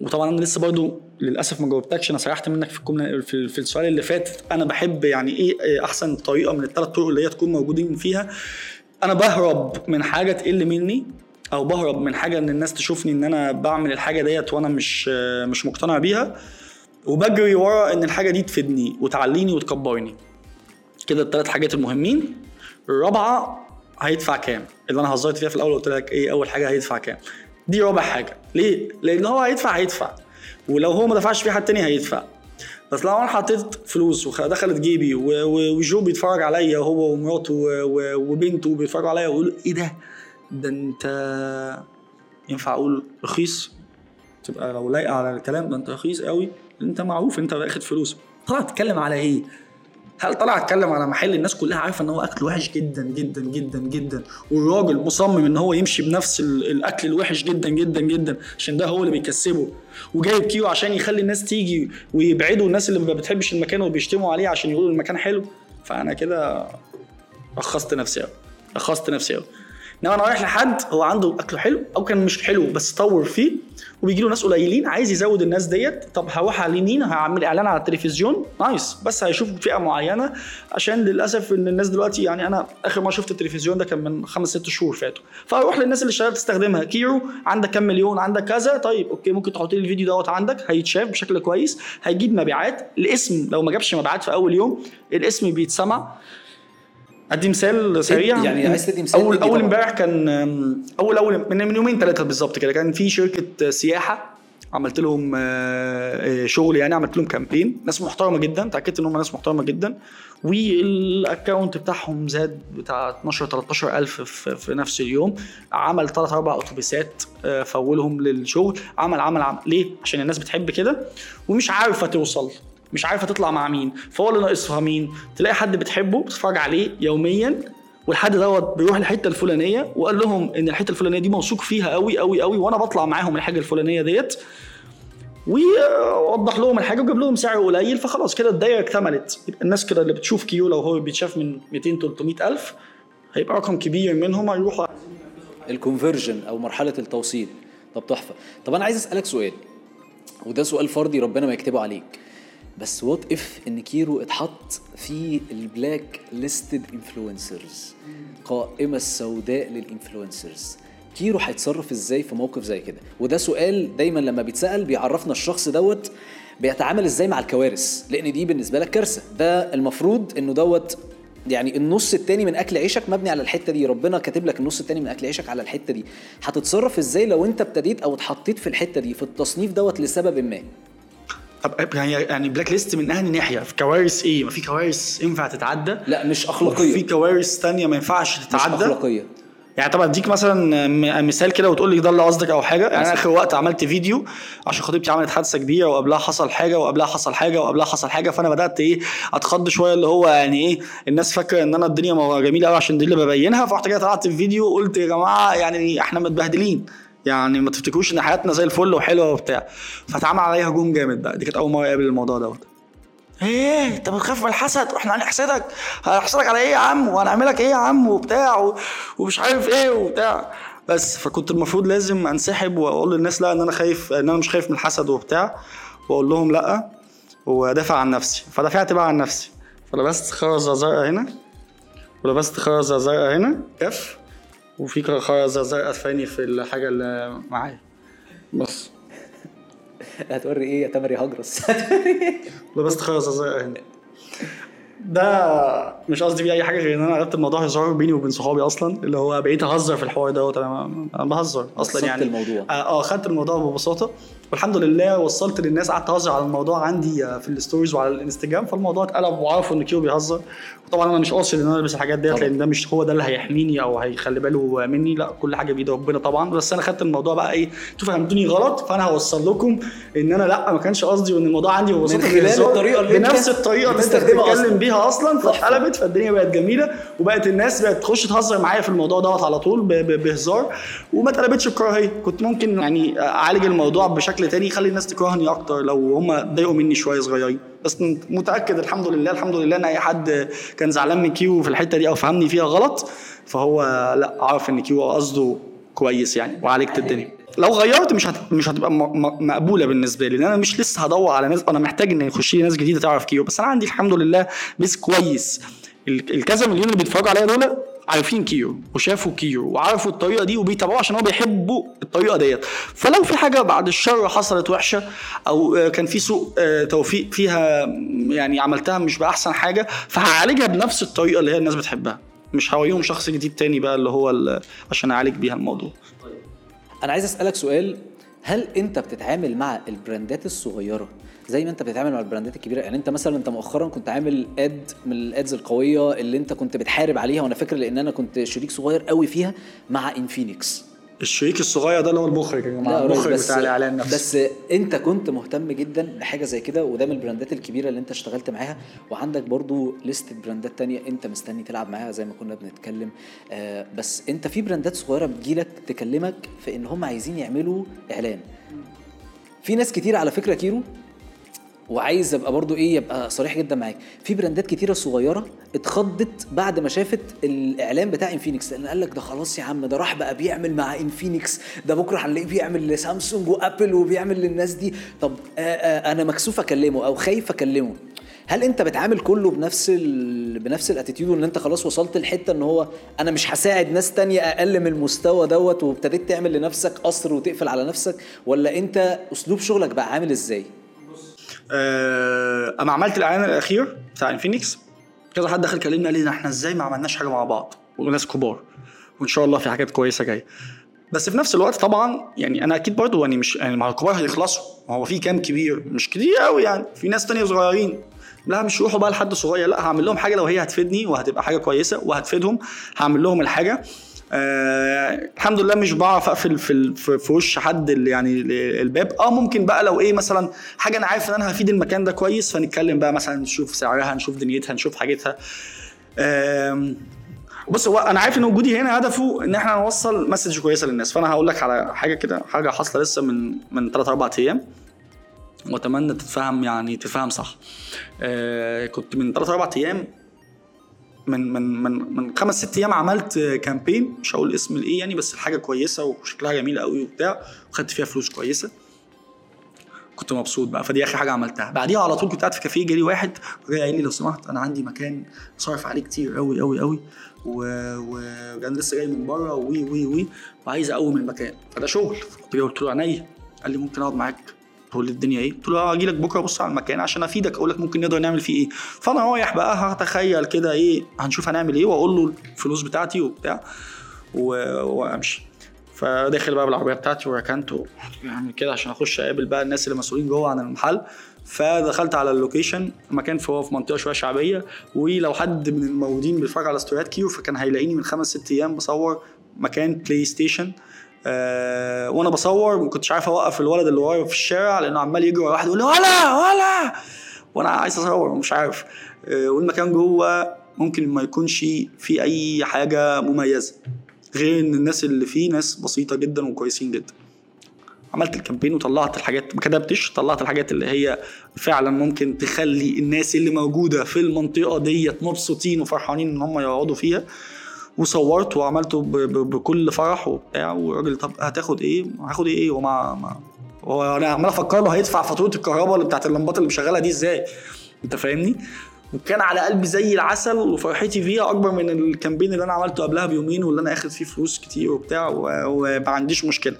وطبعا أنا لسه برضو للأسف ما جاوبتكش أنا سرحت منك في في, في السؤال اللي فات. أنا بحب يعني إيه آه، أحسن طريقة من الثلاث طرق اللي هي تكون موجودين فيها. أنا بهرب من حاجة تقل مني أو بهرب من حاجة إن الناس تشوفني إن أنا بعمل الحاجة ديت وأنا مش آه، مش مقتنع بيها. وبجري ورا إن الحاجة دي تفيدني وتعليني وتكبرني. كده الثلاث حاجات المهمين. الرابعة هيدفع كام؟ اللي أنا هزرت فيها في الأول قلت لك إيه أول حاجة هيدفع كام؟ دي رابع حاجة. ليه؟ لأن هو هيدفع هيدفع. ولو هو ما دفعش في حد تاني هيدفع. بس لو أنا حطيت فلوس ودخلت جيبي وجو بيتفرج عليا هو ومراته وبنته بيتفرجوا عليا ويقولوا إيه ده؟ ده أنت ينفع أقول رخيص؟ تبقى لو لايقة على الكلام ده أنت رخيص قوي أنت معروف أنت واخد فلوس. طلع تتكلم على إيه؟ هل طلع اتكلم على محل الناس كلها عارفة إن هو أكل وحش جدا جدا جدا جدا والراجل مصمم إن هو يمشي بنفس ال- الأكل الوحش جدا جدا جدا عشان ده هو اللي بيكسبه. وجايب كيو عشان يخلي الناس تيجي ويبعدوا الناس اللي ما بتحبش المكان وبيشتموا عليه عشان يقولوا المكان حلو. فأنا كده رخصت نفسي قوي رخصت نفسي قوي إنما أنا رايح لحد هو عنده أكله حلو أو كان مش حلو بس طور فيه وبيجي له ناس قليلين عايز يزود الناس ديت. طب هروح على اليمين هعمل إعلان على التلفزيون. nice. بس هيشوف فئة معينة. عشان للأسف إن الناس دلوقتي يعني أنا آخر ما شفت التلفزيون ده كان من خمس ست شهور فاتوا. فاروح للناس اللي شغاله تستخدمها. كيرو عندك كام مليون؟ عندك كذا. طيب okay ممكن تحط لي الفيديو دوت عندك. هيتشاف بشكل كويس. هيجيب مبيعات. الاسم لو ما جابش مبيعات في أول يوم الاسم بيتسمع. أدي مثال سريع
يعني عايز تدي مثال
اول
أول.
امبارح كان اول اول من يومين ثلاثة بالظبط كده كان في شركة سياحة عملت لهم آه، آه، شغل يعني عملت لهم campaign ناس محترمة جدا اتاكدت إن هم ناس محترمة جدا وال account بتاعهم زاد بتاع 12 13 ألف في, في نفس اليوم عمل ثلاث أربع أتوبيسات آه، فولهم للشغل عمل عمل عمل ليه عشان الناس بتحب كده ومش عارفة توصل مش عارفة تطلع مع مين. فهو اللي ناقصها مين تلاقي حد بتحبه بتتفرج عليه يوميا والحد دوت بيروح الحتة الفلانية وقال لهم إن الحتة الفلانية دي موثوق فيها قوي قوي قوي وأنا بطلع معاهم الحاجة الفلانية ديت. ووضح لهم الحاجة وجاب لهم سعر قليل فخلاص كده الدايرة اكتملت. الناس كده اللي بتشوف كيو لو هو بيتشاف من 200 300 ألف هيبقى رقم كبير منهم هيروحوا.
ال conversion أو مرحلة التوصيل. طب تحفة. طب أنا عايز أسألك سؤال وده سؤال فردي ربنا ما يكتبه عليك. بس what if إن كيرو اتحط في ال blacklisted influencers قائمة السوداء لل influencers كيرو هيتصرف إزاي في موقف زي كده؟ وده سؤال دايما لما بيتسأل بيعرفنا الشخص دوت بيتعامل إزاي مع الكوارث لأن دي بالنسبة لك كارثة. ده المفروض إنه دوت يعني النص التاني من أكل عيشك مبني على الحتة دي. ربنا كاتب لك النص التاني من أكل عيشك على الحتة دي. هتتصرف إزاي لو أنت ابتديت أو اتحطيت في الحتة دي في التصنيف دوت لسبب ما؟
طب يعني يعني blacklist من أهل ناحية. في كوارث إيه؟ ما في كوارث ينفع تتعدى؟
لا مش أخلاقية.
كوارث تانية ما ينفعش
مش
تتعدى؟
أخلاقية.
يعني طب أديك مثلا مثال كده وتقول لي ده اللي قصدك أو حاجة. يعني أنا آخر وقت عملت فيديو عشان خطيبتي عملت حادثة كبيرة وقبلها حصل حاجة وقبلها حصل حاجة وقبلها حصل حاجة فأنا بدأت إيه؟ أتخض شوية اللي هو يعني إيه؟ الناس فاكرة إن أنا الدنيا جميلة قوي عشان دي اللي ببينها فرحت كده طلعت في فيديو وقلت يا جماعة يعني إحنا متبهدلين. يعني ما تفتكروش إن حياتنا زي الفل وحلوة وبتاع. فاتعمل عليا هجوم جامد بقى. دي كانت أول مرة أقابل الموضوع دوت. إيه؟ أنت بتخاف من الحسد؟ وإحنا هنحسدك. هنحسدك على إيه يا عم؟ وهنعملك إيه يا عم؟ وبتاع و- ومش عارف إيه وبتاع. بس فكنت المفروض لازم أنسحب وأقول للناس لا إن أنا خايف إن أنا مش خايف من الحسد وبتاع. وأقول لهم لا وأدافع عن نفسي. فدافعت بقى عن نفسي. فلبست خرزة زرقاء هنا. ولبست خرزة زرقاء هنا. كف. وفي خرزه زرقاء ثاني في الحاجة اللي معايا. بس.
هتوري إيه يا تامر يا هجرس؟
لبست خرزه زرقاء هنا. ده مش قصدي بيه أي حاجة غير إن أنا قلبت الموضوع هزار بيني وبين صحابي أصلا اللي هو بقيت أهزر في الحوار دوت. أنا بهزر
أصلا
يعني.
الموضوع.
آه آه، خدت الموضوع ببساطة. والحمد لله وصلت للناس قعدت أهزر على الموضوع عندي في ال stories وعلى الإنستجرام. فالموضوع اتقلب وعرفوا إن كيو بيهزر. وطبعا أنا مش قاصد إن أنا ألبس الحاجات ديت. لأن ده مش هو ده اللي هيحميني أو هيخلي باله مني. لا كل حاجة بإيد ربنا طبعا. بس أنا خدت الموضوع بقى إيه أنتوا فهمتوني غلط فأنا هوصل لكم إن أنا لا ما كانش قصدي وإن الموضوع عندي ببساطة
خلال
بهزار،
الطريقة اللي
بنفس الطريقة اللي
أنت
بتتكلم
أصلاً.
بيها أصلا فاتقلبت فالدنيا بقت جميلة وبقت الناس بقت تخش تهزر معايا في الموضوع دوت على طول بهزار وما اتقلبتش بكراهيه كنت ممكن يعني أعالج الموضوع بشكل تاني يخلي الناس تكرهني أكتر لو هم ضايقوا مني شوية صغيرين. بس متأكد الحمد لله الحمد لله إن أي حد كان زعلان من كيو في الحتة دي أو فهمني فيها غلط فهو لأ عارف إن كيو قصده كويس يعني وعالجت الدنيا. لو غيرت مش هت... مش هتبقى م... م... مقبولة بالنسبة لي لأن أنا مش لسه هدور على ناس أنا محتاج إن يخش لي ناس جديدة تعرف كيو بس أنا عندي الحمد لله base كويس. ال- الكذا مليون اللي بيتفرجوا عليا دول عارفين كيو وشافوا كيو وعرفوا الطريقة دي وبيتابعوها عشان هو بيحبوا الطريقة ديت. فلو في حاجة بعد الشر حصلت وحشة أو كان في سوء آه، توفيق فيها يعني عملتها مش بأحسن حاجة فهعالجها بنفس الطريقة اللي هي الناس بتحبها. مش هوريهم شخص جديد تاني بقى اللي هو عشان أعالج بيها الموضوع.
أنا عايز أسألك سؤال. هل أنت بتتعامل مع البراندات الصغيرة زي ما أنت بتتعامل مع البراندات الكبيرة؟ يعني أنت مثلا أنت مؤخرا كنت عامل ad من ال ads القوية اللي أنت كنت بتحارب عليها وأنا فاكر لأن أنا كنت شريك صغير قوي فيها مع انفينكس
الشريك الصغير ده اللي هو المخرج يا
جماعة.
المخرج بتاع الاعلان نفسه
بس انت كنت مهتم جدا بحاجة زي كده وده من البراندات الكبيرة اللي انت اشتغلت معاها. وعندك برضو لستة براندات تانية انت مستني تلعب معاها زي ما كنا بنتكلم. آه بس انت في براندات صغيرة بتجيلك تكلمك في ان هم عايزين يعملوا إعلان. في ناس كتير على فكرة كيرو وعايز أبقى برضو إيه يبقى صريح جدا معاك. في براندات كتيرة صغيرة اتخضت بعد ما شافت الإعلان بتاع انفينكس لأن قال لك ده خلاص يا عم ده راح بقى بيعمل مع انفينكس ده بكرة هنلاقيه بيعمل لسامسونج وأبل وبيعمل للناس دي. طب آه آه أنا مكسوف أكلمه أو خايف أكلمه؟ هل أنت بتعامل كله بنفس ال... بنفس ال attitude ان أنت خلاص وصلت لحتة إن هو أنا مش هساعد ناس تانية أقل من المستوى دوت وابتديت تعمل لنفسك قصر وتقفل على نفسك؟ ولا أنت أسلوب شغلك بقى عامل إزاي؟
آه، أما عملت الإعلان الأخير بتاع انفينكس كذا حد دخل كلمني قال لي إحنا إزاي ما عملناش حاجة مع بعض؟ وناس كبار. وإن شاء الله في حاجات كويسة جاية. بس في نفس الوقت طبعا يعني أنا أكيد برضو يعني مش يعني مع الكبار هيخلصوا. هو في كام كبير؟ مش كتير قوي يعني. في ناس تانية صغيرين. لا مش يروحوا بقى لحد صغير. لا هعمل لهم حاجة لو هي هتفيدني وهتبقى حاجة كويسة وهتفيدهم. هعمل لهم الحاجة. آه الحمد لله مش بعرف أقفل في في وش حد اللي يعني ال- الباب. آه ممكن بقى لو إيه مثلا حاجة أنا عارف إن أنا هفيد المكان ده كويس فنتكلم بقى مثلا نشوف سعرها نشوف دنيتها نشوف حاجتها. آم، بص هو أنا عارف إن وجودي هنا هدفه إن إحنا نوصل مسج كويسة للناس. فأنا هقول لك على حاجة كده حاجة حاصلة لسه من من 3 4 أيام. وأتمنى تتفهم يعني تفهم صح. آه كنت من 3 4 أيام من من من من خمس ست أيام عملت كامبين مش هقول اسم الإيه يعني بس الحاجة كويسة وشكلها جميل قوي وبتاع وخدت فيها فلوس كويسة. كنت مبسوط بقى. فدي آخر حاجة عملتها. بعديها على طول كنت قاعد في كافيه جالي واحد وجاي قايل لي لو سمحت أنا عندي مكان صارف عليه كتير قوي قوي قوي وكان لسه جاي من بره وي وي وي وعايز أقوم المكان. فده شغل. جاي قلت له عينيا. قال لي ممكن أقعد معاك لي الدنيا إيه؟ قلت له أجي لك بكرة ابص على المكان عشان أفيدك أقول لك ممكن نقدر نعمل فيه إيه. فأنا رايح بقى هتخيل كده إيه هنشوف هنعمل إيه وأقول له الفلوس بتاعتي وبتاع وأمشي. فداخل بقى بالعربية بتاعتي وركنت يعني كده عشان أخش أقابل بقى الناس اللي مسؤولين جوه عن المحل. فدخلت على ال location مكان في هو في منطقة شوية شعبية ولو حد من الموجودين بيتفرج على ستوريات كيو فكان هيلاقيني من خمس ست أيام بصور مكان بلاي ستيشن آه وأنا بصور ما كنتش عارف أوقف الولد اللي ورايا في الشارع لأنه عمال يجري ورا واحد يقول لي ولا ولا! وأنا عايز أصور مش عارف. آه والمكان جوه ممكن ما يكونش فيه أي حاجة مميزة غير إن الناس اللي فيه ناس بسيطة جدا وكويسين جدا. عملت ال campaign وطلعت الحاجات ما كتبتش طلعت الحاجات اللي هي فعلا ممكن تخلي الناس اللي موجودة في المنطقة ديت مبسوطين وفرحانين إن هم يقعدوا فيها. وصورت وعملته بكل فرح وبتاع والراجل طب هتاخد إيه؟ هاخد إيه؟ وما ما هو أنا عمال أفكر له هيدفع فاتورة الكهرباء اللي بتاعت اللمبات اللي مشغلها دي إزاي؟ أنت فاهمني؟ وكان على قلبي زي العسل وفرحتي فيها أكبر من ال campaign اللي أنا عملته قبلها بيومين واللي أنا آخد فيه فلوس كتير وبتاع وما عنديش مشكلة.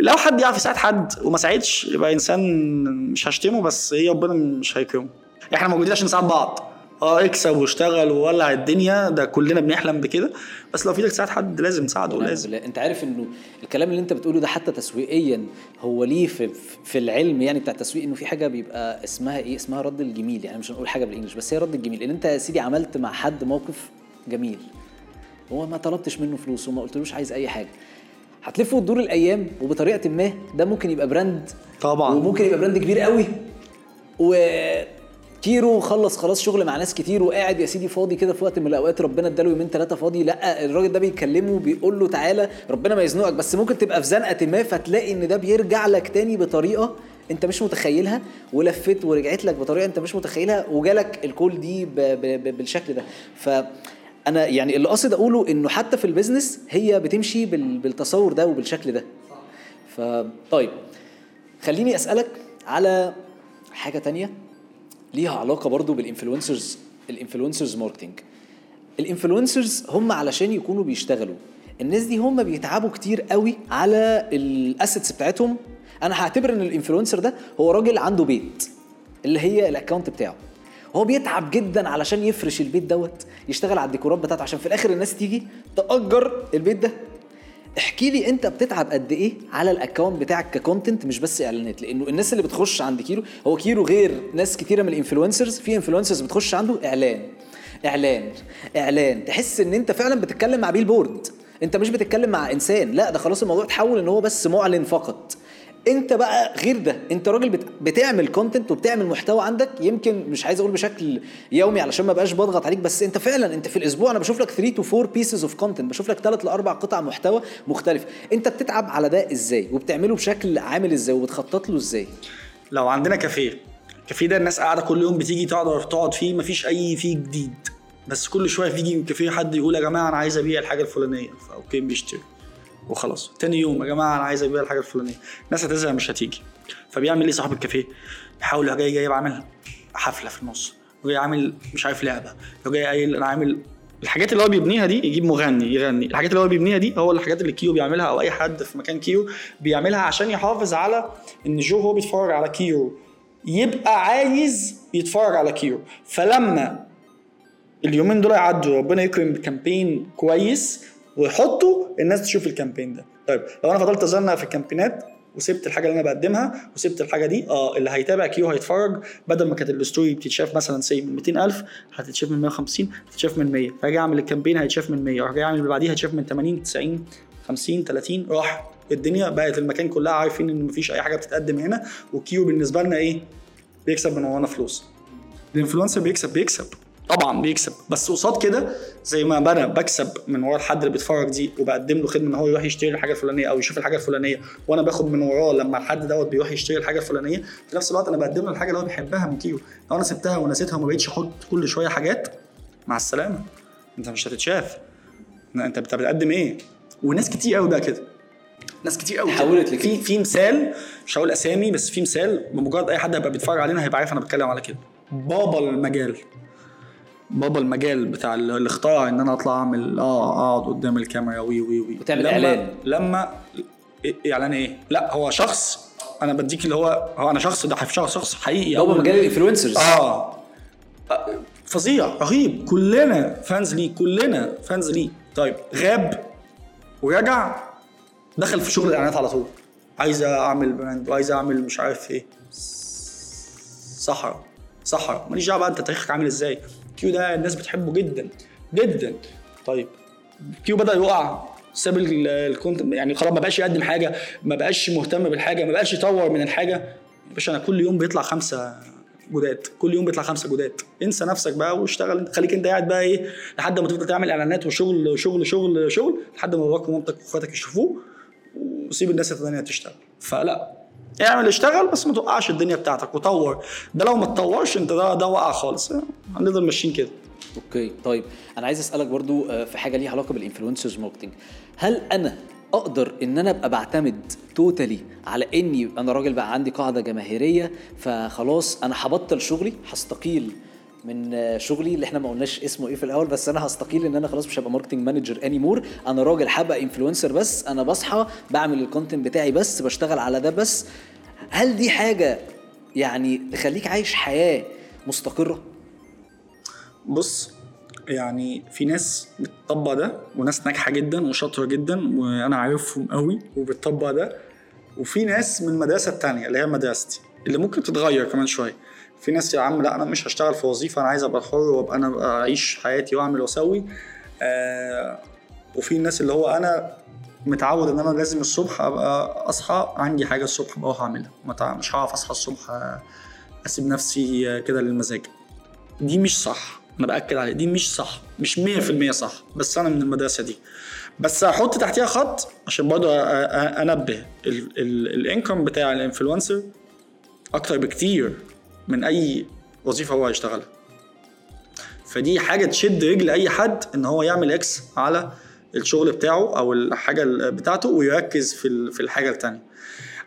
لو حد يعرف يساعد حد وما ساعدش يبقى إنسان مش هشتمه بس هي ربنا مش هيكرمه. إحنا موجودين عشان نساعد بعض. آه اكسب واشتغل وولع الدنيا ده كلنا بنحلم بكده. بس لو في إيدك تساعد حد لازم تساعده لازم
بالله. انت عارف انه الكلام اللي انت بتقوله ده حتى تسويقيا هو ليه في, في العلم يعني بتاع التسويق انه في حاجة بيبقى اسمها إيه؟ اسمها رد الجميل يعني مش هنقول حاجة بالانجلش بس هي رد الجميل. ان انت يا سيدي عملت مع حد موقف جميل هو ما طلبتش منه فلوس وما قلتلوش عايز أي حاجة. هتلف وتدور الأيام وبطريقة ما ده ممكن يبقى brand
طبعا.
وممكن يبقى brand كبير قوي وكيرو خلص خلاص شغل مع ناس كتير وقاعد يا سيدي فاضي كده في وقت من الأوقات ربنا اداله يومين ثلاثة فاضي. لا الراجل ده بيكلمه بيقول له تعالى ربنا ما يزنقك بس ممكن تبقى في زنقة ما فتلاقي إن ده بيرجع لك تاني بطريقة أنت مش متخيلها ولفت ورجعت لك بطريقة أنت مش متخيلها وجالك ال call دي ب ب ب بالشكل ده. ف أنا يعني اللي قصد أقوله إنه حتى في البيزنس هي بتمشي بال- بالتصور ده وبالشكل ده. فطيب خليني أسألك على حاجة تانية. ليها علاقة برضو بال influencers ال influencers marketing ال influencers هم علشان يكونوا بيشتغلوا. الناس دي هم بيتعبوا كتير قوي على ال assets بتاعتهم. أنا هعتبر إن ال influencer ده هو راجل عنده بيت اللي هي ال account بتاعه. هو بيتعب جدا علشان يفرش البيت دوت يشتغل على الديكورات بتاعته عشان في الآخر الناس تيجي تأجر البيت ده. احكي لي انت بتتعب قد إيه على ال account بتاعك ك content مش بس اعلانات لأنه الناس اللي بتخش عند كيرو هو كيرو غير ناس كتيرة من ال influencers في influencers بتخش عنده إعلان إعلان إعلان تحس إن أنت فعلا بتتكلم مع billboard أنت مش بتتكلم مع إنسان لا ده خلاص الموضوع اتحول إن هو بس معلن فقط. انت بقى غير ده. انت راجل بت... بتعمل content وبتعمل محتوى عندك يمكن مش عايز أقول بشكل يومي علشان ما بقاش بضغط عليك بس انت فعلا انت في الأسبوع أنا بشوف لك 3 to 4 pieces of content بشوف لك 3 ل 4 قطع محتوى مختلف. انت بتتعب على ده إزاي؟ وبتعمله بشكل عامل إزاي؟ وبتخطط له إزاي؟
لو عندنا كافيه الكافيه ده الناس قاعدة كل يوم بتيجي تقعد تقعد فيه مفيش أي فيه جديد. بس كل شوية بيجي من كافيه حد يقول يا جماعة أنا عايز أبيع الحاجة الفلانية. ف okay بيشتري. وخلاص. تاني يوم يا جماعة أنا عايز ابيع الحاجة الفلانية. الناس هتزهق مش هتيجي. فبيعمل إيه صاحب الكافيه؟ يحاول جاي جايب عامل حفلة في النص. وجاي عامل مش عارف لعبة. وجاي قايل أنا عامل الحاجات اللي هو بيبنيها دي يجيب مغني يغني. الحاجات اللي هو بيبنيها دي هو الحاجات اللي كيو بيعملها أو أي حد في مكان كيو بيعملها عشان يحافظ على إن جو هو بيتفرج على كيو يبقى عايز يتفرج على كيو. فلما اليومين دول يعدوا ربنا يكرم ب campaign كويس ويحطوا الناس تشوف ال campaign ده. طيب لو أنا فضلت أزنق في ال campaign ات وسبت الحاجة اللي أنا بقدمها وسبت الحاجة دي آه اللي هيتابع كيو هيتفرج بدل ما كانت ال story بتتشاف مثلا say من 200000 هتتشاف من 150 هتتشاف من 100 فاجي أعمل ال campaign هيتشاف من 100 وهاجي أعمل اللي بعديه هيتشاف من 80 90 50 30 راح الدنيا بقت المكان كلها عارفين إن مفيش أي حاجة بتتقدم هنا وكيو بالنسبة لنا إيه؟ بيكسب من ورانا فلوس. ال influencer بيكسب بيكسب. طبعا بيكسب. بس قصاد كده زي ما أنا بكسب من ورا الحد اللي بيتفرج دي وبقدم له خدمة إن هو يروح يشتري الحاجة الفلانية أو يشوف الحاجة الفلانية وأنا باخد من وراه لما الحد دوت بيروح يشتري الحاجة الفلانية في نفس الوقت أنا بقدم له الحاجة اللي هو بيحبها من كيو. لو أنا سبتها ونسيتها وما بقتش أحط كل شوية حاجات مع السلامة. أنت مش هتتشاف. أنت بتقدم إيه؟ وناس كتير قوي بقى كده. ناس كتير قوي.
حولت لكده.
في في مثال مش هقول أسامي بس في مثال بمجرد أي حد هيبقى بيتفرج علينا هيبقى عارف أنا بتكلم على كده. بابا المجال. بابا المجال بتاع ال- اللي اخترع إن أنا أطلع أعمل آه أقعد قدام الكاميرا وي وي وي.
وتعمل
لما
إعلان.
لما إعلان إيه؟ لا هو شخص أنا بديك اللي هو هو أنا شخص ده شخص شخص حقيقي
بابا مجال ال
influencers آه. فظيع رهيب. كلنا فانز ليه كلنا فانز ليه. طيب غاب ورجع دخل في شغل الإعلانات على طول. عايز أعمل brand وعايز أعمل مش عارف إيه. صحراء صحراء. ماليش دعوة بقى أنت تاريخك عامل إزاي. كيو ده الناس بتحبه جدا جدا. طيب كيو بدأ يقع ساب ال account يعني خلاص ما بقاش يقدم حاجة ما بقاش مهتم بالحاجة ما بقاش يطور من الحاجة. يا باشا أنا كل يوم بيطلع خمسة جداد كل يوم بيطلع خمسة جداد. انسى نفسك بقى واشتغل خليك انت قاعد بقى إيه لحد ما تفضل تعمل إعلانات وشغل شغل شغل شغل لحد ما باباك ومامتك واخواتك يشوفوه وسيب الناس التانية تشتغل. فلا اعمل اشتغل بس ما توقعش الدنيا بتاعتك. وطور. ده لو ما تطورش انت ده ده وقع خالص. هنفضل ماشيين كده.
okay طيب. أنا عايز أسألك برضو آه، في حاجة ليها علاقة بال influencers marketing هل أنا أقدر إن أنا أبقى بعتمد totally على إني أنا راجل بقى عندي قاعدة جماهيرية فخلاص أنا هبطل شغلي؟ هستقيل؟ من آه، شغلي اللي إحنا ما قلناش اسمه إيه في الأول بس أنا هستقيل إن أنا خلاص مش هبقى marketing manager anymore أنا راجل هبقى influencer بس. أنا بصحى بعمل ال content بتاعي بس بشتغل على ده بس. هل دي حاجة يعني تخليك عايش حياة مستقرة؟
بص يعني في ناس بتطبق ده وناس ناجحة جدا وشاطرة جدا وأنا عارفهم قوي وبتطبق ده. وفي ناس من المدرسة التانية اللي هي مدرستي اللي ممكن تتغير كمان شوية. في ناس يا عم لا أنا مش هشتغل في وظيفة أنا عايز أبقى حر وأبقى أنا أعيش حياتي وأعمل وأسوي. آه وفي الناس اللي هو أنا متعود إن أنا لازم الصبح أبقى أصحى عندي حاجة الصبح بروح أعملها. مش هعرف أصحى الصبح آه، أسيب نفسي آه، كده للمزاج. دي مش صح أنا بأكد عليه دي مش صح مش 100% صح بس أنا من المدرسة دي. بس هحط تحتيها خط عشان برضه أنبه ال income بتاع ال influencer أكتر بكتير. من أي وظيفة هو هيشتغلها. فدي حاجة تشد رجل أي حد إن هو يعمل X على الشغل بتاعه أو الحاجة ال- بتاعته ويركز في في الحاجة التانية.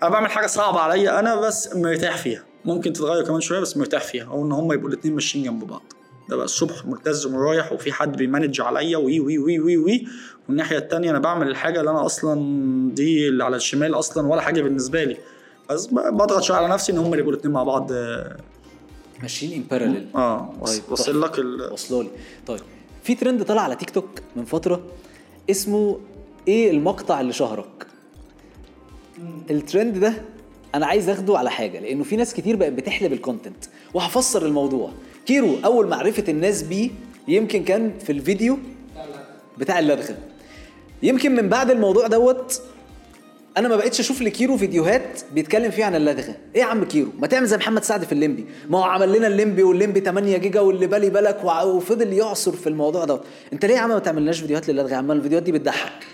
أنا بعمل حاجة صعبة عليا أنا بس مرتاح فيها. ممكن تتغير كمان شوية بس مرتاح فيها أو إن هم يبقوا الاثنين ماشيين جنب بعض. ده بقى الصبح ملتزم ورايح وفي حد بي manage عليا وي وي وي وي وي والناحية التانية أنا بعمل الحاجة اللي أنا أصلا دي اللي على الشمال أصلا ولا حاجة بالنسبة لي. بس بضغط شوية على نفسي إن هم يبقوا الاثنين مع بعض آه.
ماشيين in parallel
آه، وص-
طيب،
وصل لك ال...
واصله لي. طيب في ترند طلع على تيك توك من فترة اسمه إيه المقطع اللي شهرك؟ الترند ده أنا عايز أخده على حاجة لأنه في ناس كتير بقت بتحلب ال content وهفسر الموضوع. كيرو أول معرفة الناس بيه يمكن كان في الفيديو بتاع اللدغه يمكن من بعد الموضوع دوت أنا ما بقتش أشوف لكيرو فيديوهات بيتكلم فيها عن اللدغة. إيه يا عم كيرو؟ ما تعمل زي محمد سعد في الليمبي. ما هو عمل لنا الليمبي والليمبي 8 جيجا واللي بالي بالك وفضل يعصر في الموضوع ده. أنت ليه يا عم ما تعملناش فيديوهات للدغه يا عم؟ الفيديوهات دي بتضحك.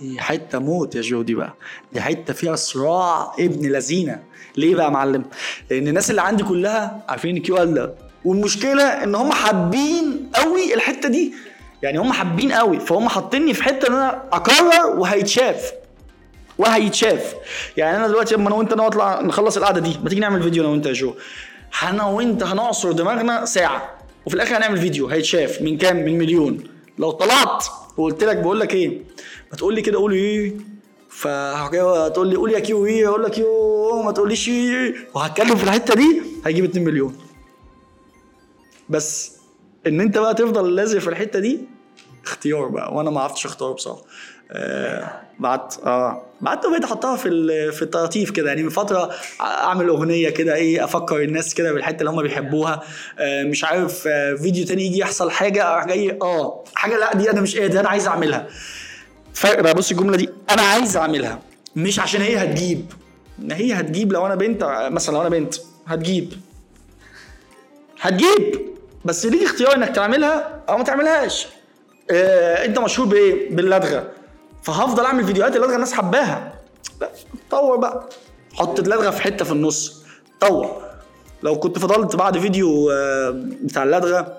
دي حتة موت يا جو دي بقى. دي حتة فيها صراع ابن لذينة. ليه بقى يا معلم؟ لأن الناس اللي عندي كلها عارفين كيو ال ده. والمشكلة إن هم حابين قوي الحتة دي. يعني هم حابين قوي. فهم حاطيني في حتة إن أنا أكرر وهيتشاف. وهيتشاف يعني أنا دلوقتي لما أنا وأنت نطلع نخلص القعدة دي ما تيجي نعمل فيديو أنا وأنت يا جو. أنا وأنت هنعصر دماغنا ساعة وفي الآخر هنعمل فيديو. هيتشاف من كام؟ من مليون. لو طلعت وقلت لك بقول لك إيه؟ ما تقول لي كده قول إيه؟ فهتقول لي قول يا كيو إيه؟ أقول لك يو ما تقوليش إيه؟ وهتكلم في الحتة دي هيجيب 2 مليون. بس إن أنت بقى تفضل لازق في الحتة دي اختيار بقى. وأنا ما عرفتش أختار بصراحة. بعت آه بعت بقيت أحطها في في التلطيف كده يعني من فترة أعمل أغنية كده إيه أفكر الناس كده بالحتة اللي هم بيحبوها. آه مش عارف آه فيديو تاني يجي يحصل حاجة أروح جاي آه حاجة لأ دي أنا مش قادر أنا عايز أعملها. فرق بص الجملة دي أنا عايز أعملها. مش عشان هي هتجيب. ما هي هتجيب لو أنا بنت مثلا لو أنا بنت هتجيب. هتجيب. بس ليك اختيار إنك تعملها أو ما تعملهاش. آه أنت مشهور بإيه؟ باللدغة. فهفضل اعمل فيديوهات اللدغه الناس حباها. لا طور بقى. حط اللدغة في حتة في النص. طور. لو كنت فضلت بعد فيديو آه، بتاع اللدغة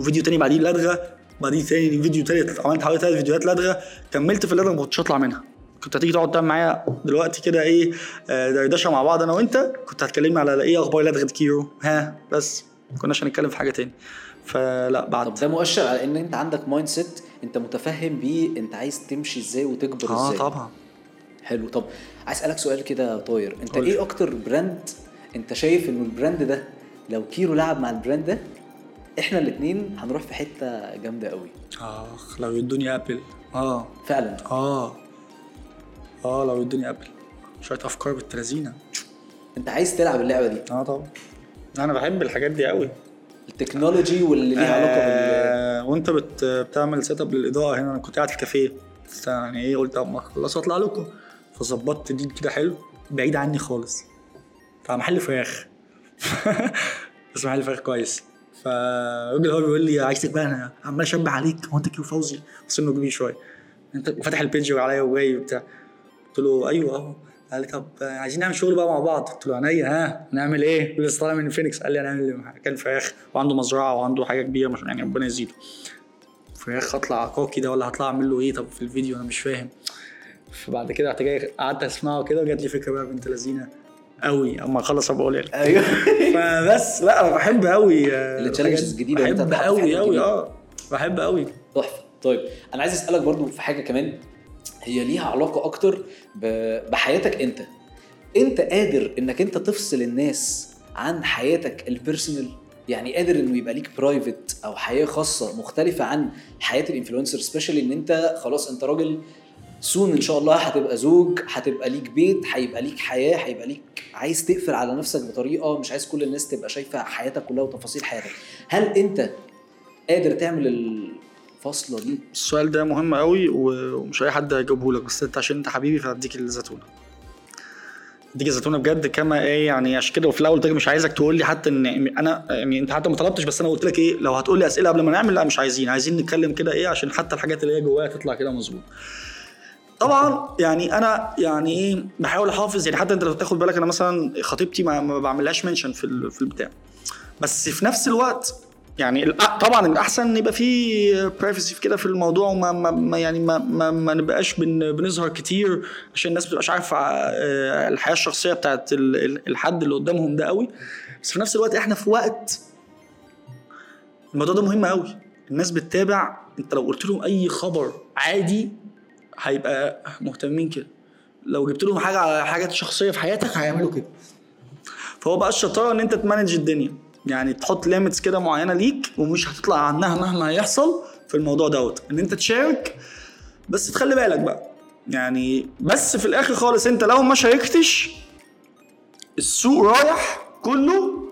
وفيديو تاني بعديه اللدغة بعديه تاني فيديو تالت عملت حوالي تلات فيديوهات لدغة كملت في اللدغة ما كنتش هطلع منها. كنت هتيجي تقعد تعمل معايا دلوقتي كده إيه آه، دردشة مع بعض أنا وأنت كنت هتكلمني على إيه أخبار لدغه كيرو؟ ها بس. ما كناش هنتكلم في حاجة تاني. فلا
طب
بعد
ده مؤشر على إن أنت عندك mindset انت متفهم بيه انت عايز تمشي إزاي وتكبر
آه
إزاي.
طبعا.
حلو. طب عايز أسألك سؤال كده طاير. انت
قول.
إيه أكتر brand انت شايف إنه ال brand ده لو كيرو لعب مع ال brand ده إحنا الاثنين هنروح في حتة جامدة قوي؟
آخ لو يدوني Apple. آه.
فعلا؟
آه. آه لو يدوني Apple. شوية أفكار بالتلازينة.
انت عايز تلعب اللعبة دي؟
آه طبعا. أنا بحب الحاجات دي قوي.
التكنولوجي واللي ليها علاقة بال
آه وانت بت بتعمل setup للإضاءة هنا. أنا كنت قاعد في كافيه. بس يعني إيه؟ قلت اما اخلص اطلع لكم. فظبطت دي كده حلو. بعيد عني خالص. فمحل فراخ. بس محل فراخ كويس. فالراجل هو بيقول لي عايز تبقى أنا عمال اشبه عليك. هو انت كيو فوزي سنه كبير شوية. أنت وفاتح ال page عليا وجاي وبتاع. قلت له أيوه أهو. قال لي طب عايزين نعمل شغل بقى مع بعض. قلت له عينيا ها؟ نعمل إيه؟ لسه طالع من فينيكس. قال لي هنعمل كان فراخ وعنده مزرعة وعنده حاجة كبيرة مش يعني ربنا يزيده. فراخ هطلع كوكي ده ولا هطلع أعمل له إيه؟ طب في الفيديو أنا مش فاهم. فبعد كده رحت جاي قعدت أسمعه كده وجات لي فكرة بقى بنت لذينة قوي أما اخلص أبقى أقول
أيوه.
فبس لا أنا بحب قوي
ال challenges انت
بحب قوي قوي. آه بحب قوي
تحفة. طيب أنا عايز أسألك برضو في حاجة كمان. هي ليها علاقة أكتر بحياتك أنت. أنت قادر إنك أنت تفصل الناس عن حياتك ال personal يعني قادر إنه يبقى ليك private أو حياة خاصة مختلفة عن حياة ال influencer especially إن أنت خلاص أنت راجل soon إن شاء الله هتبقى زوج هتبقى ليك بيت هيبقى ليك حياة هيبقى ليك عايز تقفل على نفسك بطريقة مش عايز كل الناس تبقى شايفة حياتك كلها وتفاصيل حياتك. هل أنت قادر تعمل الفاصله دي.
السؤال ده مهم قوي ومش أي حد هيجاوبه لك بس أنت عشان أنت حبيبي فهديك الزيتونه اديك الزيتونه بجد كما إيه يعني عشان كده وفي الأول مش عايزك تقول لي حتى إن أنا يعني أنت حتى ما طلبتش بس أنا قلت لك إيه لو هتقول لي أسئلة قبل ما نعمل لا مش عايزين. عايزين نتكلم كده إيه عشان حتى الحاجات اللي هي جوايا تطلع كده مظبوط. طبعا يعني أنا يعني إيه بحاول أحافظ. يعني حتى أنت لو تاخد بالك أنا مثلا خطيبتي ما, ما بعملهاش منشن في في البتاع. بس في نفس الوقت يعني طبعا الأحسن ان يبقى في برايفسي في كده في الموضوع وما ما يعني ما ما, ما نبقاش بن بنظهر كتير عشان الناس ما تبقاش عارفة آه، الحياة الشخصية بتاعت ال- ال- الحد اللي قدامهم ده قوي. بس في نفس الوقت إحنا في وقت الموضوع ده مهم قوي. الناس بتتابع. أنت لو قلت لهم أي خبر عادي هيبقى مهتمين كده. لو جبت لهم حاجة على حاجات شخصية في حياتك هيعملوا كده. فهو بقى الشطارة إن أنت ت manage الدنيا. يعني تحط limits كده معينة ليك ومش هتطلع عنها مهما هيحصل في الموضوع دوت. إن أنت تشارك بس تخلي بالك بقى. يعني بس في الآخر خالص أنت لو ما شاركتش السوق رايح كله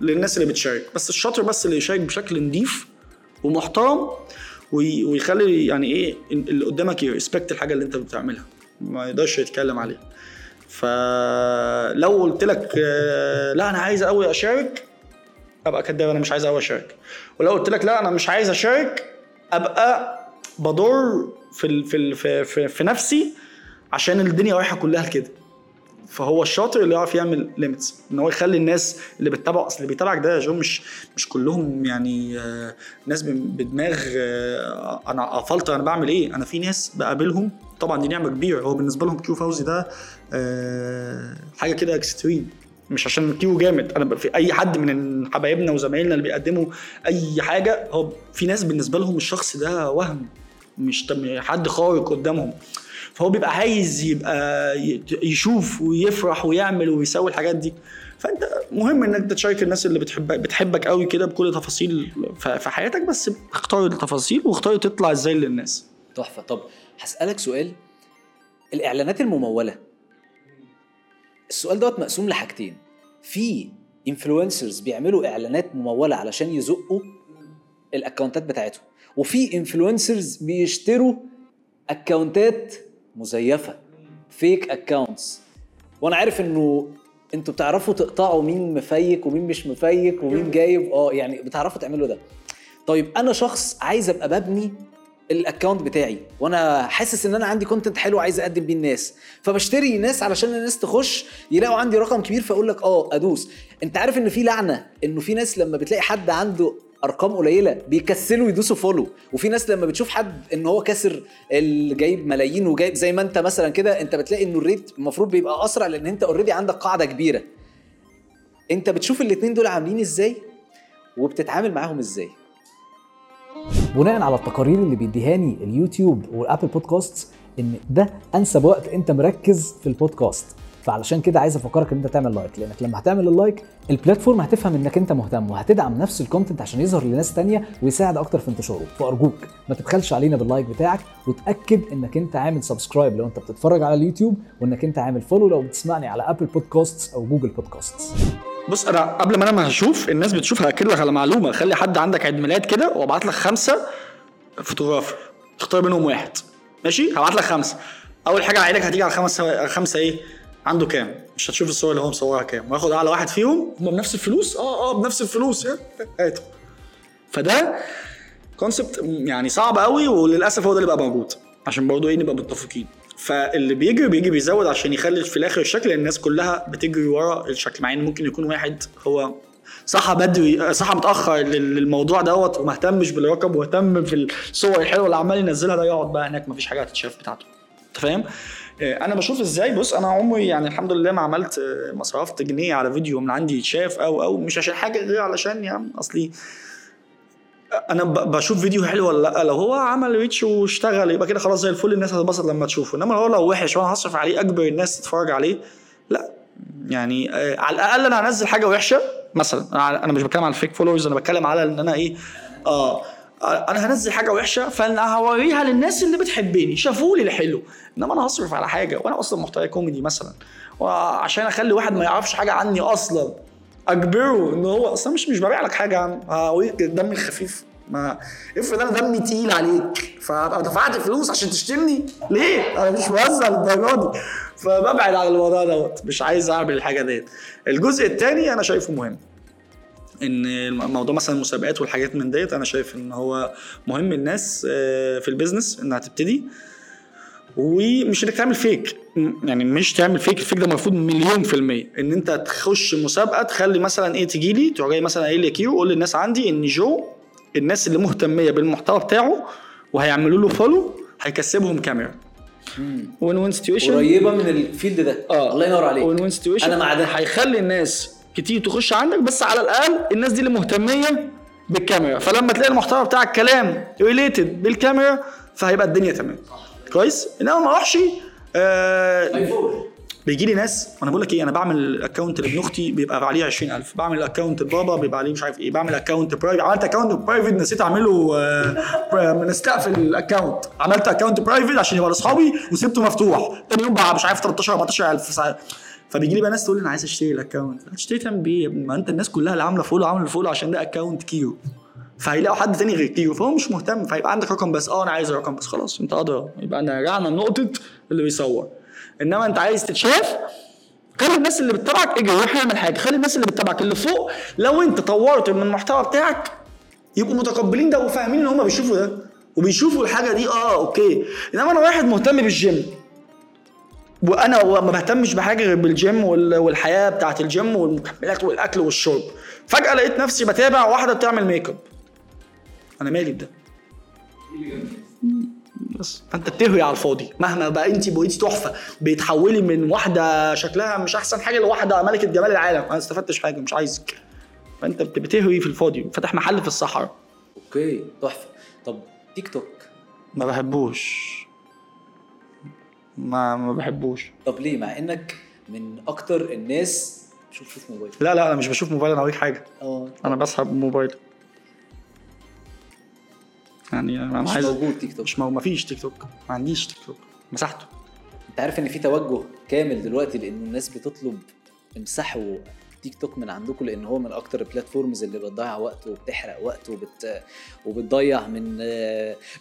للناس اللي بتشارك. بس الشاطر بس اللي يشارك بشكل نضيف ومحترم وي- ويخلي يعني إيه اللي قدامك يرسبكت الحاجة اللي أنت بتعملها. ما يقدرش يتكلم عليها. فلو قلت لك آه، لا أنا عايز قوي أشارك أبقى كداب أنا مش عايز قوي اشارك ولو قلت لك لا أنا مش عايز اشارك أبقى بضر في ال في ال في, في, في نفسي عشان الدنيا رايحة كلها لكده. فهو الشاطر اللي يعرف يعمل limits إن هو يخلي الناس اللي بتتابعه أصل اللي بيتابعك ده يا جو مش مش كلهم يعني آه، ناس بدماغ آه، أنا افلتر أنا بعمل إيه؟ أنا في ناس بقابلهم طبعا دي نعمة كبيرة هو بالنسبة لهم كيو فوزي ده آه، حاجة كده extreme مش عشان كيو جامد. أنا في أي حد من حبايبنا وزمايلنا اللي بيقدموا أي حاجة هو في ناس بالنسبة لهم الشخص ده وهم مش حد خارق قدامهم. فهو بيبقى عايز يبقى يشوف ويفرح ويعمل ويسوي الحاجات دي. فأنت مهم إنك تشارك الناس اللي بتحبك بتحبك قوي كده بكل تفاصيل في حياتك بس اختار التفاصيل واختار تطلع إزاي للناس.
تحفة. طب هسألك سؤال. الإعلانات الممولة السؤال دوت مقسوم لحاجتين. في influencers بيعملوا إعلانات ممولة علشان يزقوا الأكونتات بتاعتهم. وفي influencers بيشتروا أكونتات مزيفة. fake accounts وأنا عارف إنه أنتوا بتعرفوا تقطعوا مين م fake ومين مش م fake ومين جايب. آه يعني بتعرفوا تعملوا ده. طيب أنا شخص عايز أبقى ببني ال account بتاعي وأنا حاسس ان أنا عندي content حلو عايز اقدم بيه الناس. فبشتري ناس علشان الناس تخش يلاقوا عندي رقم كبير فأقول لك آه أدوس. أنت عارف إن في لعنة إنه في ناس لما بتلاقي حد عنده أرقام قليلة بيكسلوا يدوسوا follow وفي ناس لما بتشوف حد إن هو كاسر اللي جايب ملايين وجايب زي ما أنت مثلا كده أنت بتلاقي إنه ال rate المفروض بيبقى أسرع لأن أنت already عندك قاعدة كبيرة. أنت بتشوف الاتنين دول عاملين إزاي؟ وبتتعامل معاهم إزاي؟
بناء على التقارير اللي بيديهاني ال YouTube وال Apple Podcast إن ده أنسب وقت أنت مركز في البودكاست. فعلشان كده عايز أفكرك إن أنت تعمل like لأنك لما هتعمل ال like ال platform هتفهم إنك أنت مهتم وهتدعم نفس ال content عشان يظهر لناس تانية ويساعد أكتر في انتشاره. فأرجوك ما تبخلش علينا بال like بتاعك وتأكد إنك أنت عامل subscribe لو أنت بتتفرج على اليوتيوب وإنك أنت عامل follow لو بتسمعني على Apple Podcast أو Google Podcast
بص أنا قبل ما أنا ما هشوف الناس بتشوف هاكد لك على معلومة. خلي حد عندك عيد ميلاد كده وابعت لك خمسة photographer. تختار منهم واحد. ماشي؟ هبعت لك خمسة. أول حاجة عينك هتيجي على خمسة خمسة إيه؟ عنده كام؟ مش هتشوف الصور اللي هو مصورها كام. وياخد أعلى واحد فيهم. هم بنفس الفلوس؟ آه آه بنفس الفلوس. يا هاته فده concept يعني صعب قوي وللأسف هو ده اللي بقى موجود. عشان برضه إيه نبقى متفقين. فاللي بيجري بيجي بيزود عشان يخلي في الآخر الشكل الناس كلها بتجري ورا الشكل مع إن ممكن يكون واحد هو صح بدري صح متأخر لل- للموضوع دوت وما اهتمش بالرقم واهتم بالصور الحلوة اللي عمال ينزلها ده يقعد بقى هناك مفيش حاجة هتتشاف بتاعته أنت فاهم؟ آه، أنا بشوف إزاي بص أنا عمري يعني الحمد لله ما عملت آه، ما صرفت جنيه على فيديو من عندي يتشاف أو أو مش عشان حاجة غير علشان يا عم أصلي أنا بشوف فيديو حلو ولا لأ؟ لو هو عمل ريتش واشتغل يبقى كده خلاص زي الفل الناس هتتبسط لما تشوفه. إنما هو لو وحش وأنا هصرف عليه أجبر الناس تتفرج عليه لأ. يعني آه على الأقل أنا هنزل حاجة وحشة. مثلا أنا مش بتكلم على ال fake followers أنا بتكلم على إن أنا إيه آه أنا هنزل حاجة وحشة فأنا هوريها للناس اللي بتحبني شافوا لي الحلو. إنما أنا هصرف على حاجة وأنا أصلا محتوى كوميدي مثلا وعشان أخلي واحد ما يعرفش حاجة عني أصلا. أجبره إن هو أصلا مش مش ببيع لك حاجة يا عم. دمي الخفيف ما افرض أنا دمي تقيل عليك فابقى دفعت فلوس عشان تشتمني؟ ليه؟ أنا مش موزع للدرجة دي. فببعد عن الموضوع دوت. مش عايز أعمل الحاجة ديت. الجزء الثاني أنا شايفه مهم. إن موضوع مثلا المسابقات والحاجات من ديت أنا شايف إن هو مهم الناس آه، في ال business إنها تبتدي. ومش انك تعمل fake يعني مش تعمل fake ال fake ده مرفوض مليون في المية. ان انت تخش مسابقة تخلي مثلا إيه تجي لي تروح جاي مثلا قايل لي كيو قول للناس عندي ان جو الناس اللي مهتمة بالمحتوى بتاعه وهيعملوا له follow هيكسبهم كاميرا win-win situation
قريبة من ال field ده.
آه.
الله ينور عليك.
win-win situation
أنا مع ده.
هيخلي الناس كتير تخش عندك بس على الأقل الناس دي اللي مهتمية بالكاميرا. فلما تلاقي المحتوى بتاعك كلام related بالكاميرا فهيبقى الدنيا تمام. كويس إنما ما أروحش آه بيجي لي ناس وأنا بقول لك إيه أنا بعمل ال account لابن أختي بيبقى عليه 20000 بعمل ال account لبابا بيبقى عليه مش عارف إيه بعمل account private عملت account private نسيت أعمله آه نسيت اقفل ال account عملت account private عشان يبقى لأصحابي وسبته مفتوح تاني يوم بقى مش عارف 13 14000 ساعة. فبيجي لي بقى ناس تقول لي أنا عايز أشتري ال account هتشتري تعمل بيه؟ ما أنت الناس كلها اللي عاملة follow عاملة follow عشان ده account كيو فهيلاقوا حد تاني غير كيو فهو مش مهتم فيبقى عندك رقم بس آه أنا عايز الرقم بس خلاص أنت ادرى يبقى انا رجعنا لنقطة اللي بيصور. إنما أنت عايز تتشاف خلي الناس اللي بتتابعك اجري روح اعمل حاجة. خلي الناس اللي بتتابعك اللي فوق لو أنت طورت من المحتوى بتاعك يبقوا متقبلين ده وفاهمين إن هم بيشوفوا ده وبيشوفوا الحاجة دي آه okay. إنما أنا واحد مهتم بالجيم وأنا ما بهتمش بحاجة غير بالجيم وال- والحياة بتاعت الجيم والمكملات والأكل والشرب. فجأة لقيت نفسي بتابع واحدة بتعمل ميك اب أنا مالي بده. بس فانت بتهوي على الفاضي. مهما بقى أنت بقيتي تحفة بيتحولي من واحدة شكلها مش أحسن حاجة لواحدة ملكة جمال العالم. أنا ما استفدتش حاجة مش عايزك. فأنت بت- بتهوي في الفاضي. فاتح محل في الصحراء.
okay تحفة. طب تيك توك؟
ما بحبوش. ما ما بحبوش.
طب ليه؟ مع إنك من أكتر الناس شوف شوف موبايل.
لا لا أنا مش بشوف موبايل أنا هوريك حاجة.
آه.
أنا بسحب موبايل. يعني أنا
مش
عايز
موجود تيك توك.
مش مو... مفيش تيك توك. ما عنديش تيك توك. مسحته
أنت عارف إن في توجه كامل دلوقتي لأن الناس بتطلب امسحوا تيك توك من عندكم لأن هو من أكتر ال platforms اللي بتضيع وقت وبتحرق وقت وبت وبتضيع من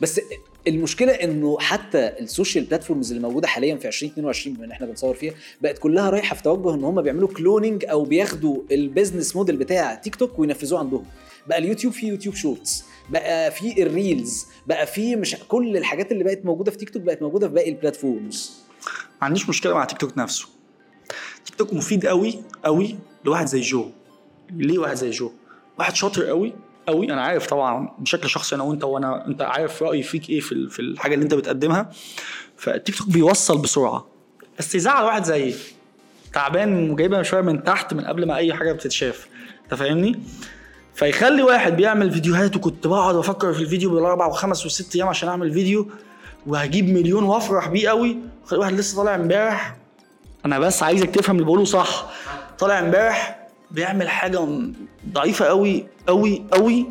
بس المشكلة إنه حتى ال social platforms اللي موجودة حاليا في 2022 بما إن إحنا بنصور فيها بقت كلها رايحة في توجه إن هم بيعملوا cloning أو بياخدوا ال business model بتاع تيك توك وينفذوه عندهم. بقى اليوتيوب فيه يوتيوب Shorts بقى في ال reels بقى في مش كل الحاجات اللي بقت موجودة في تيك توك بقت موجودة في باقي ال platforms
ما عنديش مشكلة مع تيك توك نفسه. تيك توك مفيد قوي قوي لواحد زي جو. ليه واحد زي جو؟ واحد شاطر قوي قوي. أنا عارف طبعا بشكل شخصي أنا وأنت وأنا أنت عارف رأيي فيك إيه في في الحاجة اللي أنت بتقدمها. فالتيك توك بيوصل بسرعة. بس يزعل واحد زيي تعبان وجايبها شوية من تحت من قبل ما أي حاجة بتتشاف. أنت فاهمني؟ فيخلي واحد بيعمل فيديوهات وكنت بقعد أفكر في الفيديو بالاربع وخمس وست أيام عشان أعمل فيديو وهجيب مليون وافرح بيه قوي. واحد لسه طالع امبارح. أنا بس عايزك تفهم اللي بقوله صح. طالع امبارح بيعمل حاجة ضعيفة قوي قوي قوي.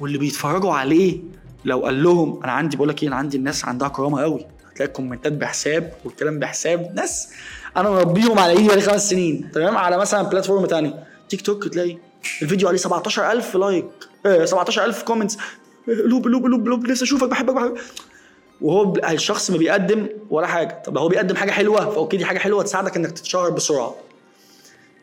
واللي بيتفرجوا عليه لو قال لهم أنا عندي بقول لك إيه أنا عندي الناس عندها كرامة قوي. هتلاقي الكومنتات بحساب والكلام بحساب. ناس أنا مربيهم على ايدي بقالي خمس سنين؟ تمام؟ على مثلا بلاتفورم تاني تيك توك تلاقي الفيديو عليه 17000 like آه 17000 comments لوب لوب لوب لوب لسه أشوفك بحبك بحبك. وهو الشخص ما بيقدم ولا حاجة. طب هو بيقدم حاجة حلوة ف okay دي حاجة حلوة تساعدك إنك تتشهر بسرعة.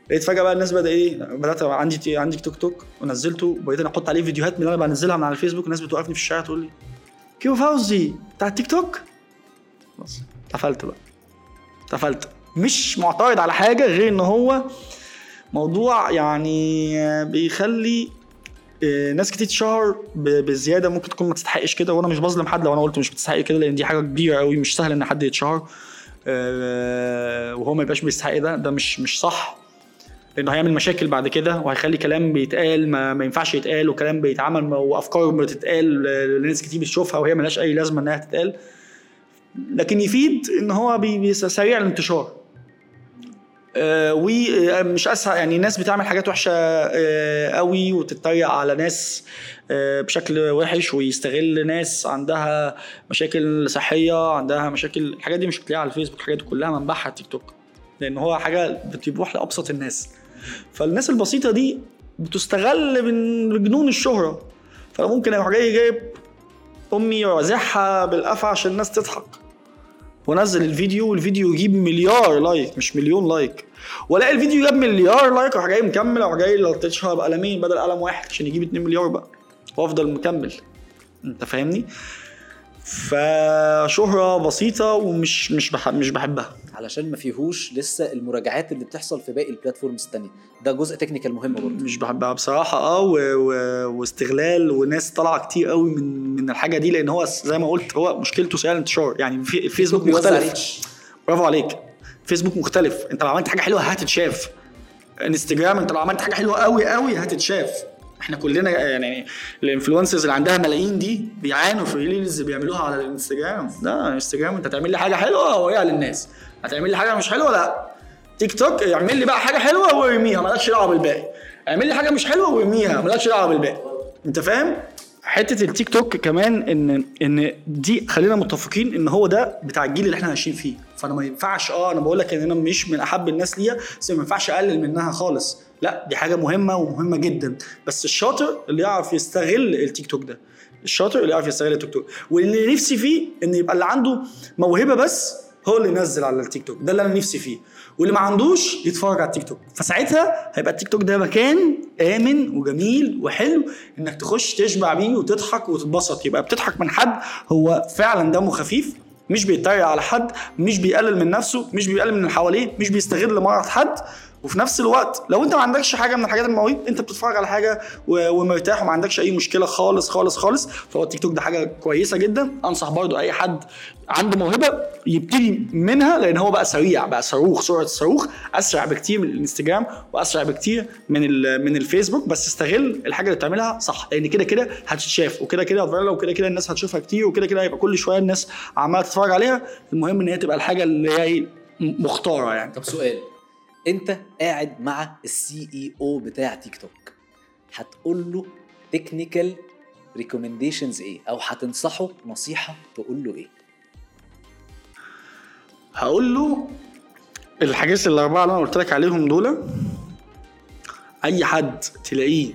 لقيت فجأة بقى الناس بدأ إيه بدأت عندي عندي تيك توك ونزلته وبقيت أنا أحط عليه فيديوهات من اللي أنا بنزلها من على الفيسبوك. الناس بتوقفني في الشارع تقول لي كيو فوزي؟ بتاع التيك توك بس اتقفلت بقى. اتقفلت. مش معترض على حاجة غير إن هو موضوع يعني بيخلي آه، ناس كتير تشهر بزيادة ممكن تكون ما تستحقش كده وأنا مش بظلم حد لو أنا قلت مش بتستحق كده لأن دي حاجة كبيرة قوي مش سهل إن حد يتشهر آه، وهو ما يبقاش بيستحق ده ده مش مش صح لأنه هيعمل مشاكل بعد كده وهيخلي كلام بيتقال ما, ما ينفعش يتقال وكلام بيتعمل وأفكار بتتقال لناس كتير بتشوفها وهي ملهاش أي لازمة إنها تتقال لكن يفيد إن هو سريع الانتشار. آه، ومش أسهل يعني ناس بتعمل حاجات وحشة آه، قوي وتتريق على ناس آه، بشكل وحش ويستغل ناس عندها مشاكل صحية عندها مشاكل الحاجات دي مش بتلاقيها على الفيسبوك الحاجات دي كلها منبعها تيك توك لأن هو حاجة بتروح لابسط الناس. فالناس البسيطة دي بتستغل من جنون الشهرة. فانا ممكن أروح جاي جايب أمي وازعها بالقفا عشان الناس تضحك. وانزل الفيديو والفيديو يجيب مليار like مش مليون like. والاقي الفيديو جاب مليار like أروح جاي مكمل أروح جاي لطشها بقلمين بدل قلم واحد عشان يجيب 2 مليار بقى. وأفضل مكمل. أنت فاهمني؟ فشهرة بسيطة ومش مش بحب مش بحبها.
علشان ما فيهوش لسه المراجعات اللي بتحصل في باقي ال platforms التانية. ده جزء technical مهم برضه.
مش بحبها بصراحة آه و... و... واستغلال وناس طالعة كتير قوي من من الحاجة دي لأن هو زي ما قلت هو مشكلته سهل الانتشار يعني في
بيوزع
مختلف. برافو عليك. فيسبوك مختلف. أنت لو عملت حاجة حلوة هتتشاف. انستجرام أنت لو عملت حاجة حلوة قوي قوي هتتشاف. إحنا كلنا يعني ال influencers اللي عندها ملايين دي بيعانوا في reels بيعملوها على الإنستجرام. لا انستجرام أنت تعمل لي حاجة حلوة وهي للناس هتعمل لي حاجة مش حلوة؟ لا. تيك توك اعمل لي بقى حاجة حلوة وارميها مالكش دعوة بالباقي. اعمل لي حاجة مش حلوة وارميها مالكش دعوة بالباقي. انت فاهم؟ حتة التيك توك كمان ان إن دي خلينا متفقين إن هو ده بتاع الجيل اللي إحنا عايشين فيه. فأنا ما ينفعش آه أنا بقول لك إن أنا مش من أحب الناس ليا بس ما ينفعش أقلل منها خالص. لا دي حاجة مهمة ومهمة جدا. بس الشاطر اللي يعرف يستغل التيك توك ده الشاطر اللي يعرف يستغل التيك توك. واللي نفسي فيه إن يبقى اللي عنده موهبة بس هو اللي ينزل على التيك توك. ده اللي أنا نفسي فيه. واللي ما عندوش يتفرج على التيك توك. فساعتها هيبقى التيك توك ده مكان آمن وجميل وحلو إنك تخش تشبع بيه وتضحك وتتبسط. يبقى بتضحك من حد هو فعلا دمه خفيف مش بيتريق على حد مش بيقلل من نفسه مش بيقلل من اللي حواليه مش بيستغل مرض حد. وفي نفس الوقت لو انت ما عندكش حاجة من الحاجات المواهب انت بتتفرج على حاجة ومرتاح وما عندكش أي مشكلة خالص خالص خالص. فهو التيك توك ده حاجة كويسة جدا. أنصح برضو أي حد عنده موهبة يبتدي منها لأن هو بقى سريع بقى صاروخ سرعة الصاروخ أسرع بكتير من الإنستجرام وأسرع بكتير من من الفيسبوك. بس استغل الحاجة اللي بتعملها صح لأن كده كده هتتشاف وكده كده هتفرق وكده كده الناس هتشوفها كتير وكده كده هيبقى كل شوية الناس عمالة تتفرج عليها. المهم إن هي تبقى الحاجة اللي هي إيه؟ مختارة يعني.
طب سؤال. انت قاعد مع ال CEO بتاع تيك توك. هتقول له technical recommendations إيه؟ أو هتنصحه نصيحة تقول له إيه؟
هقول له الحاجات الاربعه اللي أنا قلت لك عليهم دول أي حد تلاقيه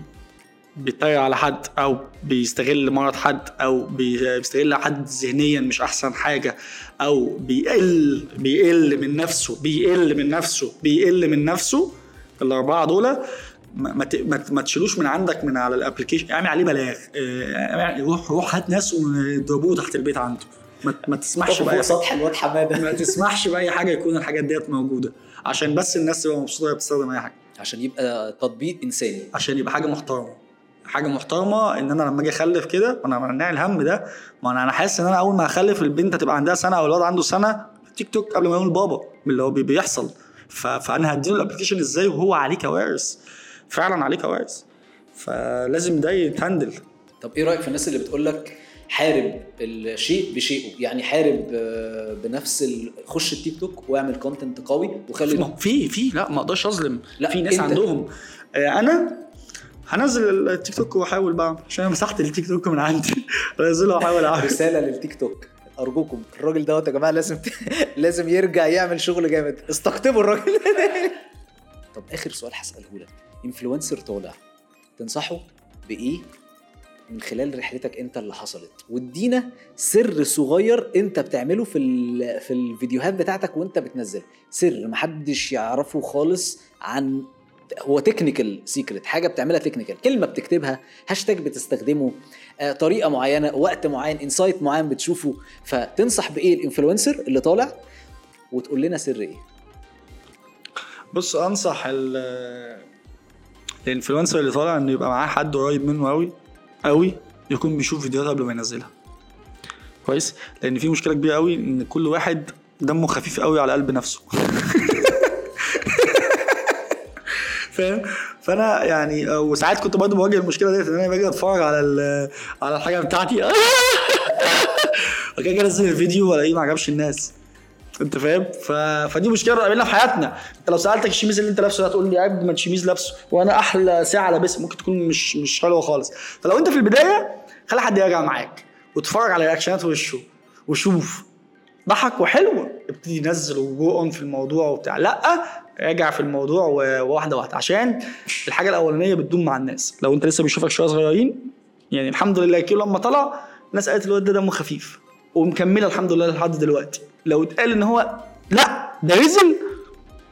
بيتريق على حد أو بيستغل مرض حد أو بي- بيستغل حد ذهنيا مش أحسن حاجة أو بيقل بيقل من نفسه بيقل من نفسه بيقل من نفسه الأربعة دول ما, ما, تشيلوش من عندك من على الابلكيشن اعمل عليه بلاغ روح روح هات ناس وضربوه تحت البيت عنده. ما, ما تسمحش بقى
سطح الواد حمادة.
ما تسمحش بأي حاجة يكون الحاجات ديت موجودة. عشان بس الناس تبقى مبسوطة وهي بتستخدم أي حاجة.
عشان يبقى تطبيق إنساني.
عشان يبقى حاجة محترمة. حاجة محترمة إن أنا لما أجي أخلف كده وأنا مناع الهم ده ما أنا حاسس إن أنا أول ما اخلف البنت هتبقى عندها سنة أو الولد عنده سنة تيك توك قبل ما يقول بابا من اللي هو بي- بيحصل. فأنا هديله ال application إزاي وهو عليه كوارث. فعلا عليه كوارث. فلازم ده يتهندل.
طب إيه رأيك في الناس اللي بتقول لك حارب الشيء بشيئه يعني حارب آه، بنفس ال... خش التيك توك واعمل content قوي وخلي
في في لا ما أقدرش أظلم.
لا،
في ناس عندهم. آه، أنا هنزل ال Tik Tok وأحاول بقى عشان أنا مسحت التيك توك من عندي. انزله وأحاول أعمل.
رسالة للتيك توك. أرجوكم الراجل دوت يا جماعة لازم لازم يرجع يعمل شغل جامد. استقطبوا الراجل. طب آخر سؤال هسأله لك. influencer طالع. تنصحه بإيه من خلال رحلتك أنت اللي حصلت؟ وادينا سر صغير أنت بتعمله في في الفيديوهات بتاعتك وأنت بتنزل سر محدش يعرفه خالص عن هو technical secret حاجة بتعملها technical كلمة بتكتبها هاشتاج بتستخدمه آه، طريقة معينة وقت معين insight معين بتشوفه فتنصح بإيه؟ ال influencer اللي طالع وتقول لنا سر إيه.
بص أنصح ال ال influencer اللي طالع إنه يبقى معاه حد قريب منه قوي قوي يكون بيشوف فيديوهات قبل ما ينزلها. كويس؟ لأن في مشكلة كبيرة قوي إن كل واحد دمه خفيف قوي على قلب نفسه. فاهم؟ فأنا يعني وساعات كنت برضه بواجه المشكلة ديت إن أنا باجي أتفرج على على الحاجة بتاعتي. وكده كده انزل الفيديو وألاقيه ما عجبش الناس. أنت فاهم؟ ف... فدي مشكلة قابلنا في حياتنا. أنت لو سألتك الشميز اللي أنت لابسه ده هتقول لي عيب ما الشميز لابسه وأنا أحلى ساعة لابسها ممكن تكون مش مش حلوة خالص. فلو أنت في البداية خلي حد يراجع معاك واتفرج على reaction ات وشه وشوف ضحك وحلو ابتدي نزل و go on في الموضوع وبتاع. لأ راجع في الموضوع وواحده واحدة عشان الحاجة الأولانية بتدوم مع الناس. لو أنت لسه بيشوفك شوية صغيرين يعني الحمد لله كيرو لما طلع الناس قالت الواد ده دمه خفيف. ومكملة الحمد لله لحد دلوقتي. لو اتقال إن هو لأ ده رزل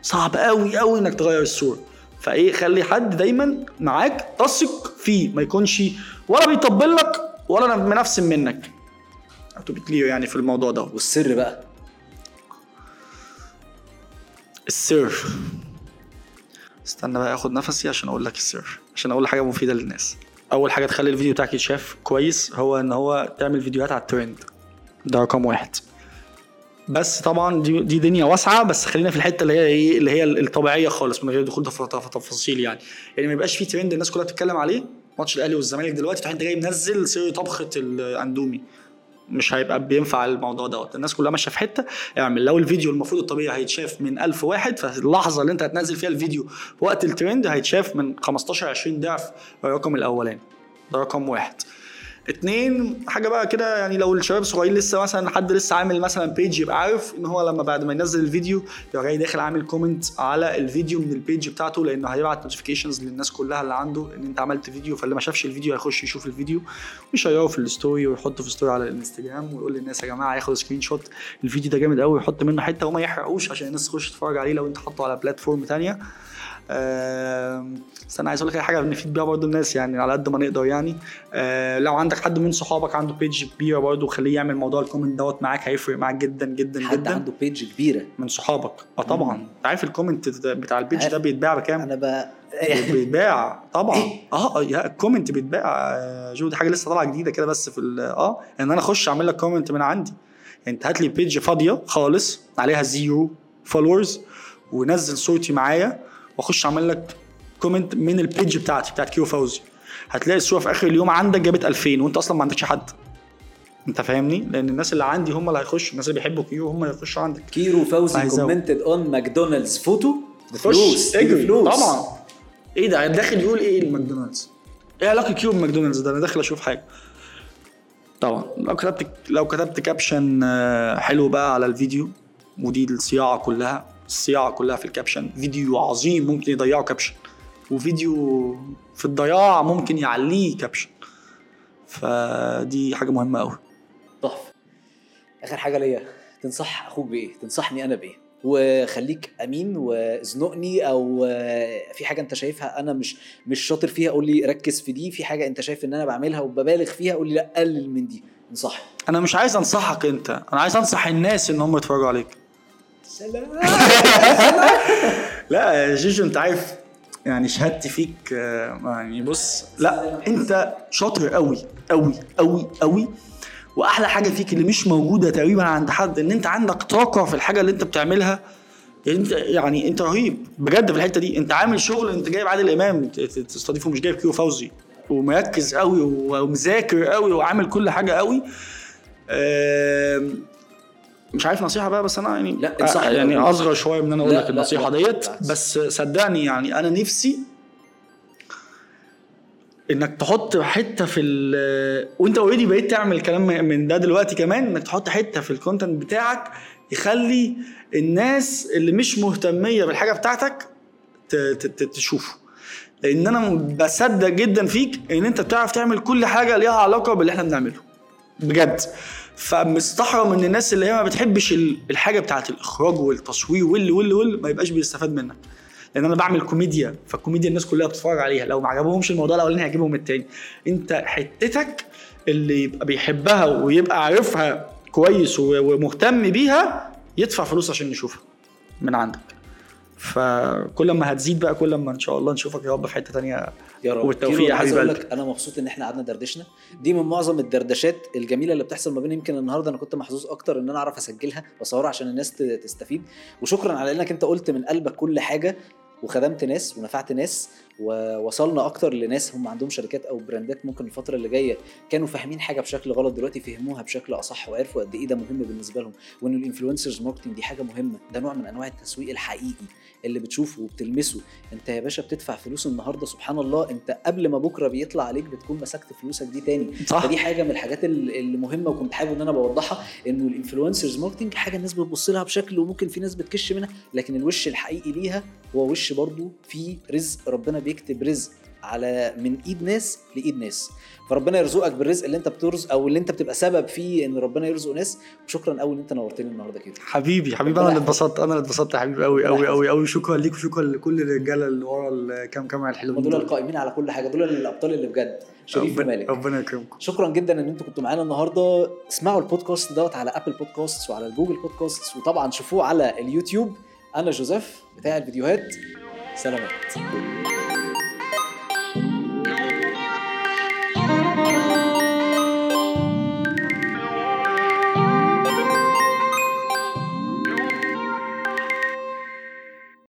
صعب قوي قوي إنك تغير الصورة. فإيه خلي حد دايما معاك تثق فيه. ما يكونش ولا بيطبل لك ولا منفسم منك. too clear يعني في الموضوع ده.
والسر بقى.
السر. استنى بقى أخد نفسي عشان أقول لك السر عشان أقول حاجة مفيدة للناس. أول حاجة تخلي الفيديو بتاعك يتشاف كويس هو إن هو تعمل فيديوهات على الترند. ده رقم واحد. بس طبعا دي, دي دنيا واسعة بس خلينا في الحتة اللي هي إيه اللي هي الطبيعية خالص من غير دخول في تفاصيل يعني. يعني ما يبقاش في ترند الناس كلها بتتكلم عليه. ماتش الأهلي والزمالك دلوقتي تروح أنت جاي منزل سر طبخة الاندومي مش هيبقى بينفع الموضوع دوت. الناس كلها ماشية في حتة. اعمل لو الفيديو المفروض الطبيعي هيتشاف من 1000 واحد فاللحظة اللي انت هتنزل فيها الفيديو في وقت الترند هيتشاف من 15 20 ضعف الرقم الأولاني. ده رقم واحد. اتنين حاجة بقى كده يعني لو الشباب الصغيرين لسه مثلا حد لسه عامل مثلا page يبقى عارف إن هو لما بعد ما ينزل الفيديو يبقى جاي داخل عامل comment على الفيديو من ال page بتاعته لأنه هيبعت notifications للناس كلها اللي عنده إن أنت عملت فيديو فاللي ما شافش الفيديو هيخش يشوف الفيديو. ويشيره في ال story ويحطه في story على الانستجرام ويقول للناس يا جماعة ياخد screenshot الفيديو ده جامد قوي ويحط منه حتة وما يحرقوش عشان الناس تخش تتفرج عليه لو أنت حاطه على platform ثانية بس أنا عايز أقول لك حاجة نفيد بيها برضه الناس يعني على قد ما نقدر يعني أه لو عندك حد من صحابك عنده page كبيرة برضه خليه يعمل موضوع ال comment دوت معاك هيفرق معاك جدا جدا
حد
جدا.
عنده page كبيرة؟
من صحابك. آه طبعا. أنت عارف ال comment بتاع ال page ده بيتباع بكام؟
أنا بقى
بيتباع. طبعا. آه يا ال comment بيتباع. جو دي حاجة لسه طالعة جديدة كده بس في آه إن أنا أخش أعمل لك comment من عندي. أنت هات لي page فاضية خالص عليها zero followers ونزل صورتي معايا. واخش اعمل لك comment من ال page بتاعتي بتاعت كيرو فوزي. هتلاقي الصورة في آخر اليوم عندك جابت 2000 وأنت أصلا ما عندكش حد. أنت فاهمني؟ لأن الناس اللي عندي هم اللي هيخشوا الناس اللي بيحبوا كيرو هم اللي هيخشوا عندك.
كيرو فوزي. commented on McDonald's photo
خش
بفلوس
اجري.
فلوس
طبعا. إيه ده؟ داخل يقول إيه الماكدونالدز؟ إيه علاقة كيو بماكدونالدز ده؟ أنا داخل أشوف حاجة. طبعا. لو كتبت لو كتبت caption آه، حلو بقى على الفيديو ودي الصياعة كلها. الصياعة كلها في ال caption. فيديو عظيم ممكن يضيعه caption. وفيديو في الضياع ممكن يعليه caption. فدي حاجة مهمة قوي
تحفة. آخر حاجة ليا. تنصح أخوك بإيه؟ تنصحني أنا بإيه؟ وخليك أمين وزنقني أو آه، في حاجة أنت شايفها أنا مش مش شاطر فيها قول لي ركز في دي. في حاجة أنت شايف إن أنا بعملها وببالغ فيها قول لي لا قلل من دي. انصحني
أنا مش عايز أنصحك أنت. أنا عايز أنصح الناس إن هم يتفرجوا عليك. لا جيجو انت عارف يعني شهادتي فيك آه، يعني بص لا انت شاطر قوي قوي قوي قوي. واحلى حاجة فيك اللي مش موجودة تقريبا عند حد ان انت عندك طاقة في الحاجة اللي انت بتعملها. انت يعني انت رهيب بجد في الحتة دي. انت عامل شغل انت جايب عادل امام تستضيفه مش جايب كيرو فوزي. ومركز قوي ومذاكر قوي وعامل كل حاجة قوي. مش عارف نصيحة بقى بس أنا يعني
لا، انصح
يعني
الأول.
أصغر شوية من إن أنا
أقول
لك
النصيحة
ديت. بس صدقني يعني أنا نفسي إنك تحط حتة في ال وأنت already بقيت تعمل كلام من ده دلوقتي كمان إنك تحط حتة في ال content بتاعك يخلي الناس اللي مش مهتمية بالحاجة بتاعتك تشوفه لأن أنا بصدق جدا فيك إن أنت بتعرف تعمل كل حاجة ليها علاقة باللي إحنا بنعمله بجد. فمستحرم من الناس اللي هي ما بتحبش ال- الحاجة بتاعت الإخراج والتصوير واللي واللي واللي ما يبقاش بيستفاد منك لأن أنا بعمل كوميديا فالكوميديا الناس كلها بتتفرج عليها. لو ما عجبهمش الموضوع الأولاني هيعجبهم التاني. أنت حتتك اللي يبقى بيحبها ويبقى عارفها كويس ومهتم بيها يدفع فلوس عشان يشوفها من عندك. فكل ما هتزيد بقى كل ما إن شاء الله نشوفك يا رب في حتة تانية.
يا رب.
والتوفيق يا حبيب قلبي.
لك أنا مبسوط إن إحنا قعدنا دردشنا. دي من معظم الدردشات الجميلة اللي بتحصل ما بين يمكن النهارده أنا كنت محظوظ أكتر إن أنا أعرف أسجلها واصورها عشان الناس تستفيد. وشكرا على إنك أنت قلت من قلبك كل حاجة وخدمت ناس ونفعت ناس ووصلنا أكتر لناس هم عندهم شركات أو brand ات ممكن الفترة اللي جاية كانوا فاهمين حاجة بشكل غلط دلوقتي فهموها بشكل أصح وعرفوا قد إيه ده مهم بالنسبة لهم وإن ال influencers marketing دي حاجة مهمة ده نوع من أنواع التسويق الحقيقي اللي بتشوفه وبتلمسه. أنت يا باشا بتدفع فلوس النهارده سبحان الله أنت قبل ما بكرة بيطلع عليك بتكون مسكت فلوسك دي تاني.
صح.
فدي حاجة من الحاجات ال- اللي مهمة وكنت حابب إن أنا بوضحها انه ال influencers marketing حاجة الناس بتبص لها بشكل وممكن في ناس بتكش منها لكن الوش الحقيقي ليها هو وش برضو فيه رزق ربنا بيكتب رزق على من ايد ناس لإيد ناس. فربنا يرزقك بالرزق اللي انت بترزق أو اللي انت بتبقى سبب فيه إن ربنا يرزق ناس. وشكرا قوي إن انت نورتني النهارده كده.
حبيبي حبيبي أنا اللي اتبسطت أنا اللي اتبسطت يا حبيبي قوي قوي قوي قوي شكرا ليك وشكرا لكل الرجالة اللي ورا الكام كاميرا الحلوين
دول القائمين على كل حاجة. دول الأبطال اللي بجد. شريف ومالك
ربنا يكرمكم.
شكرا جدا إن أنتوا كنتوا معانا النهارده. اسمعوا البودكاست دوت على Apple Podcast وعلى ال Google Podcast وطبعا شوفوه على اليوتيوب. أنا جوزيف بتاع الفيديوهات. さらば。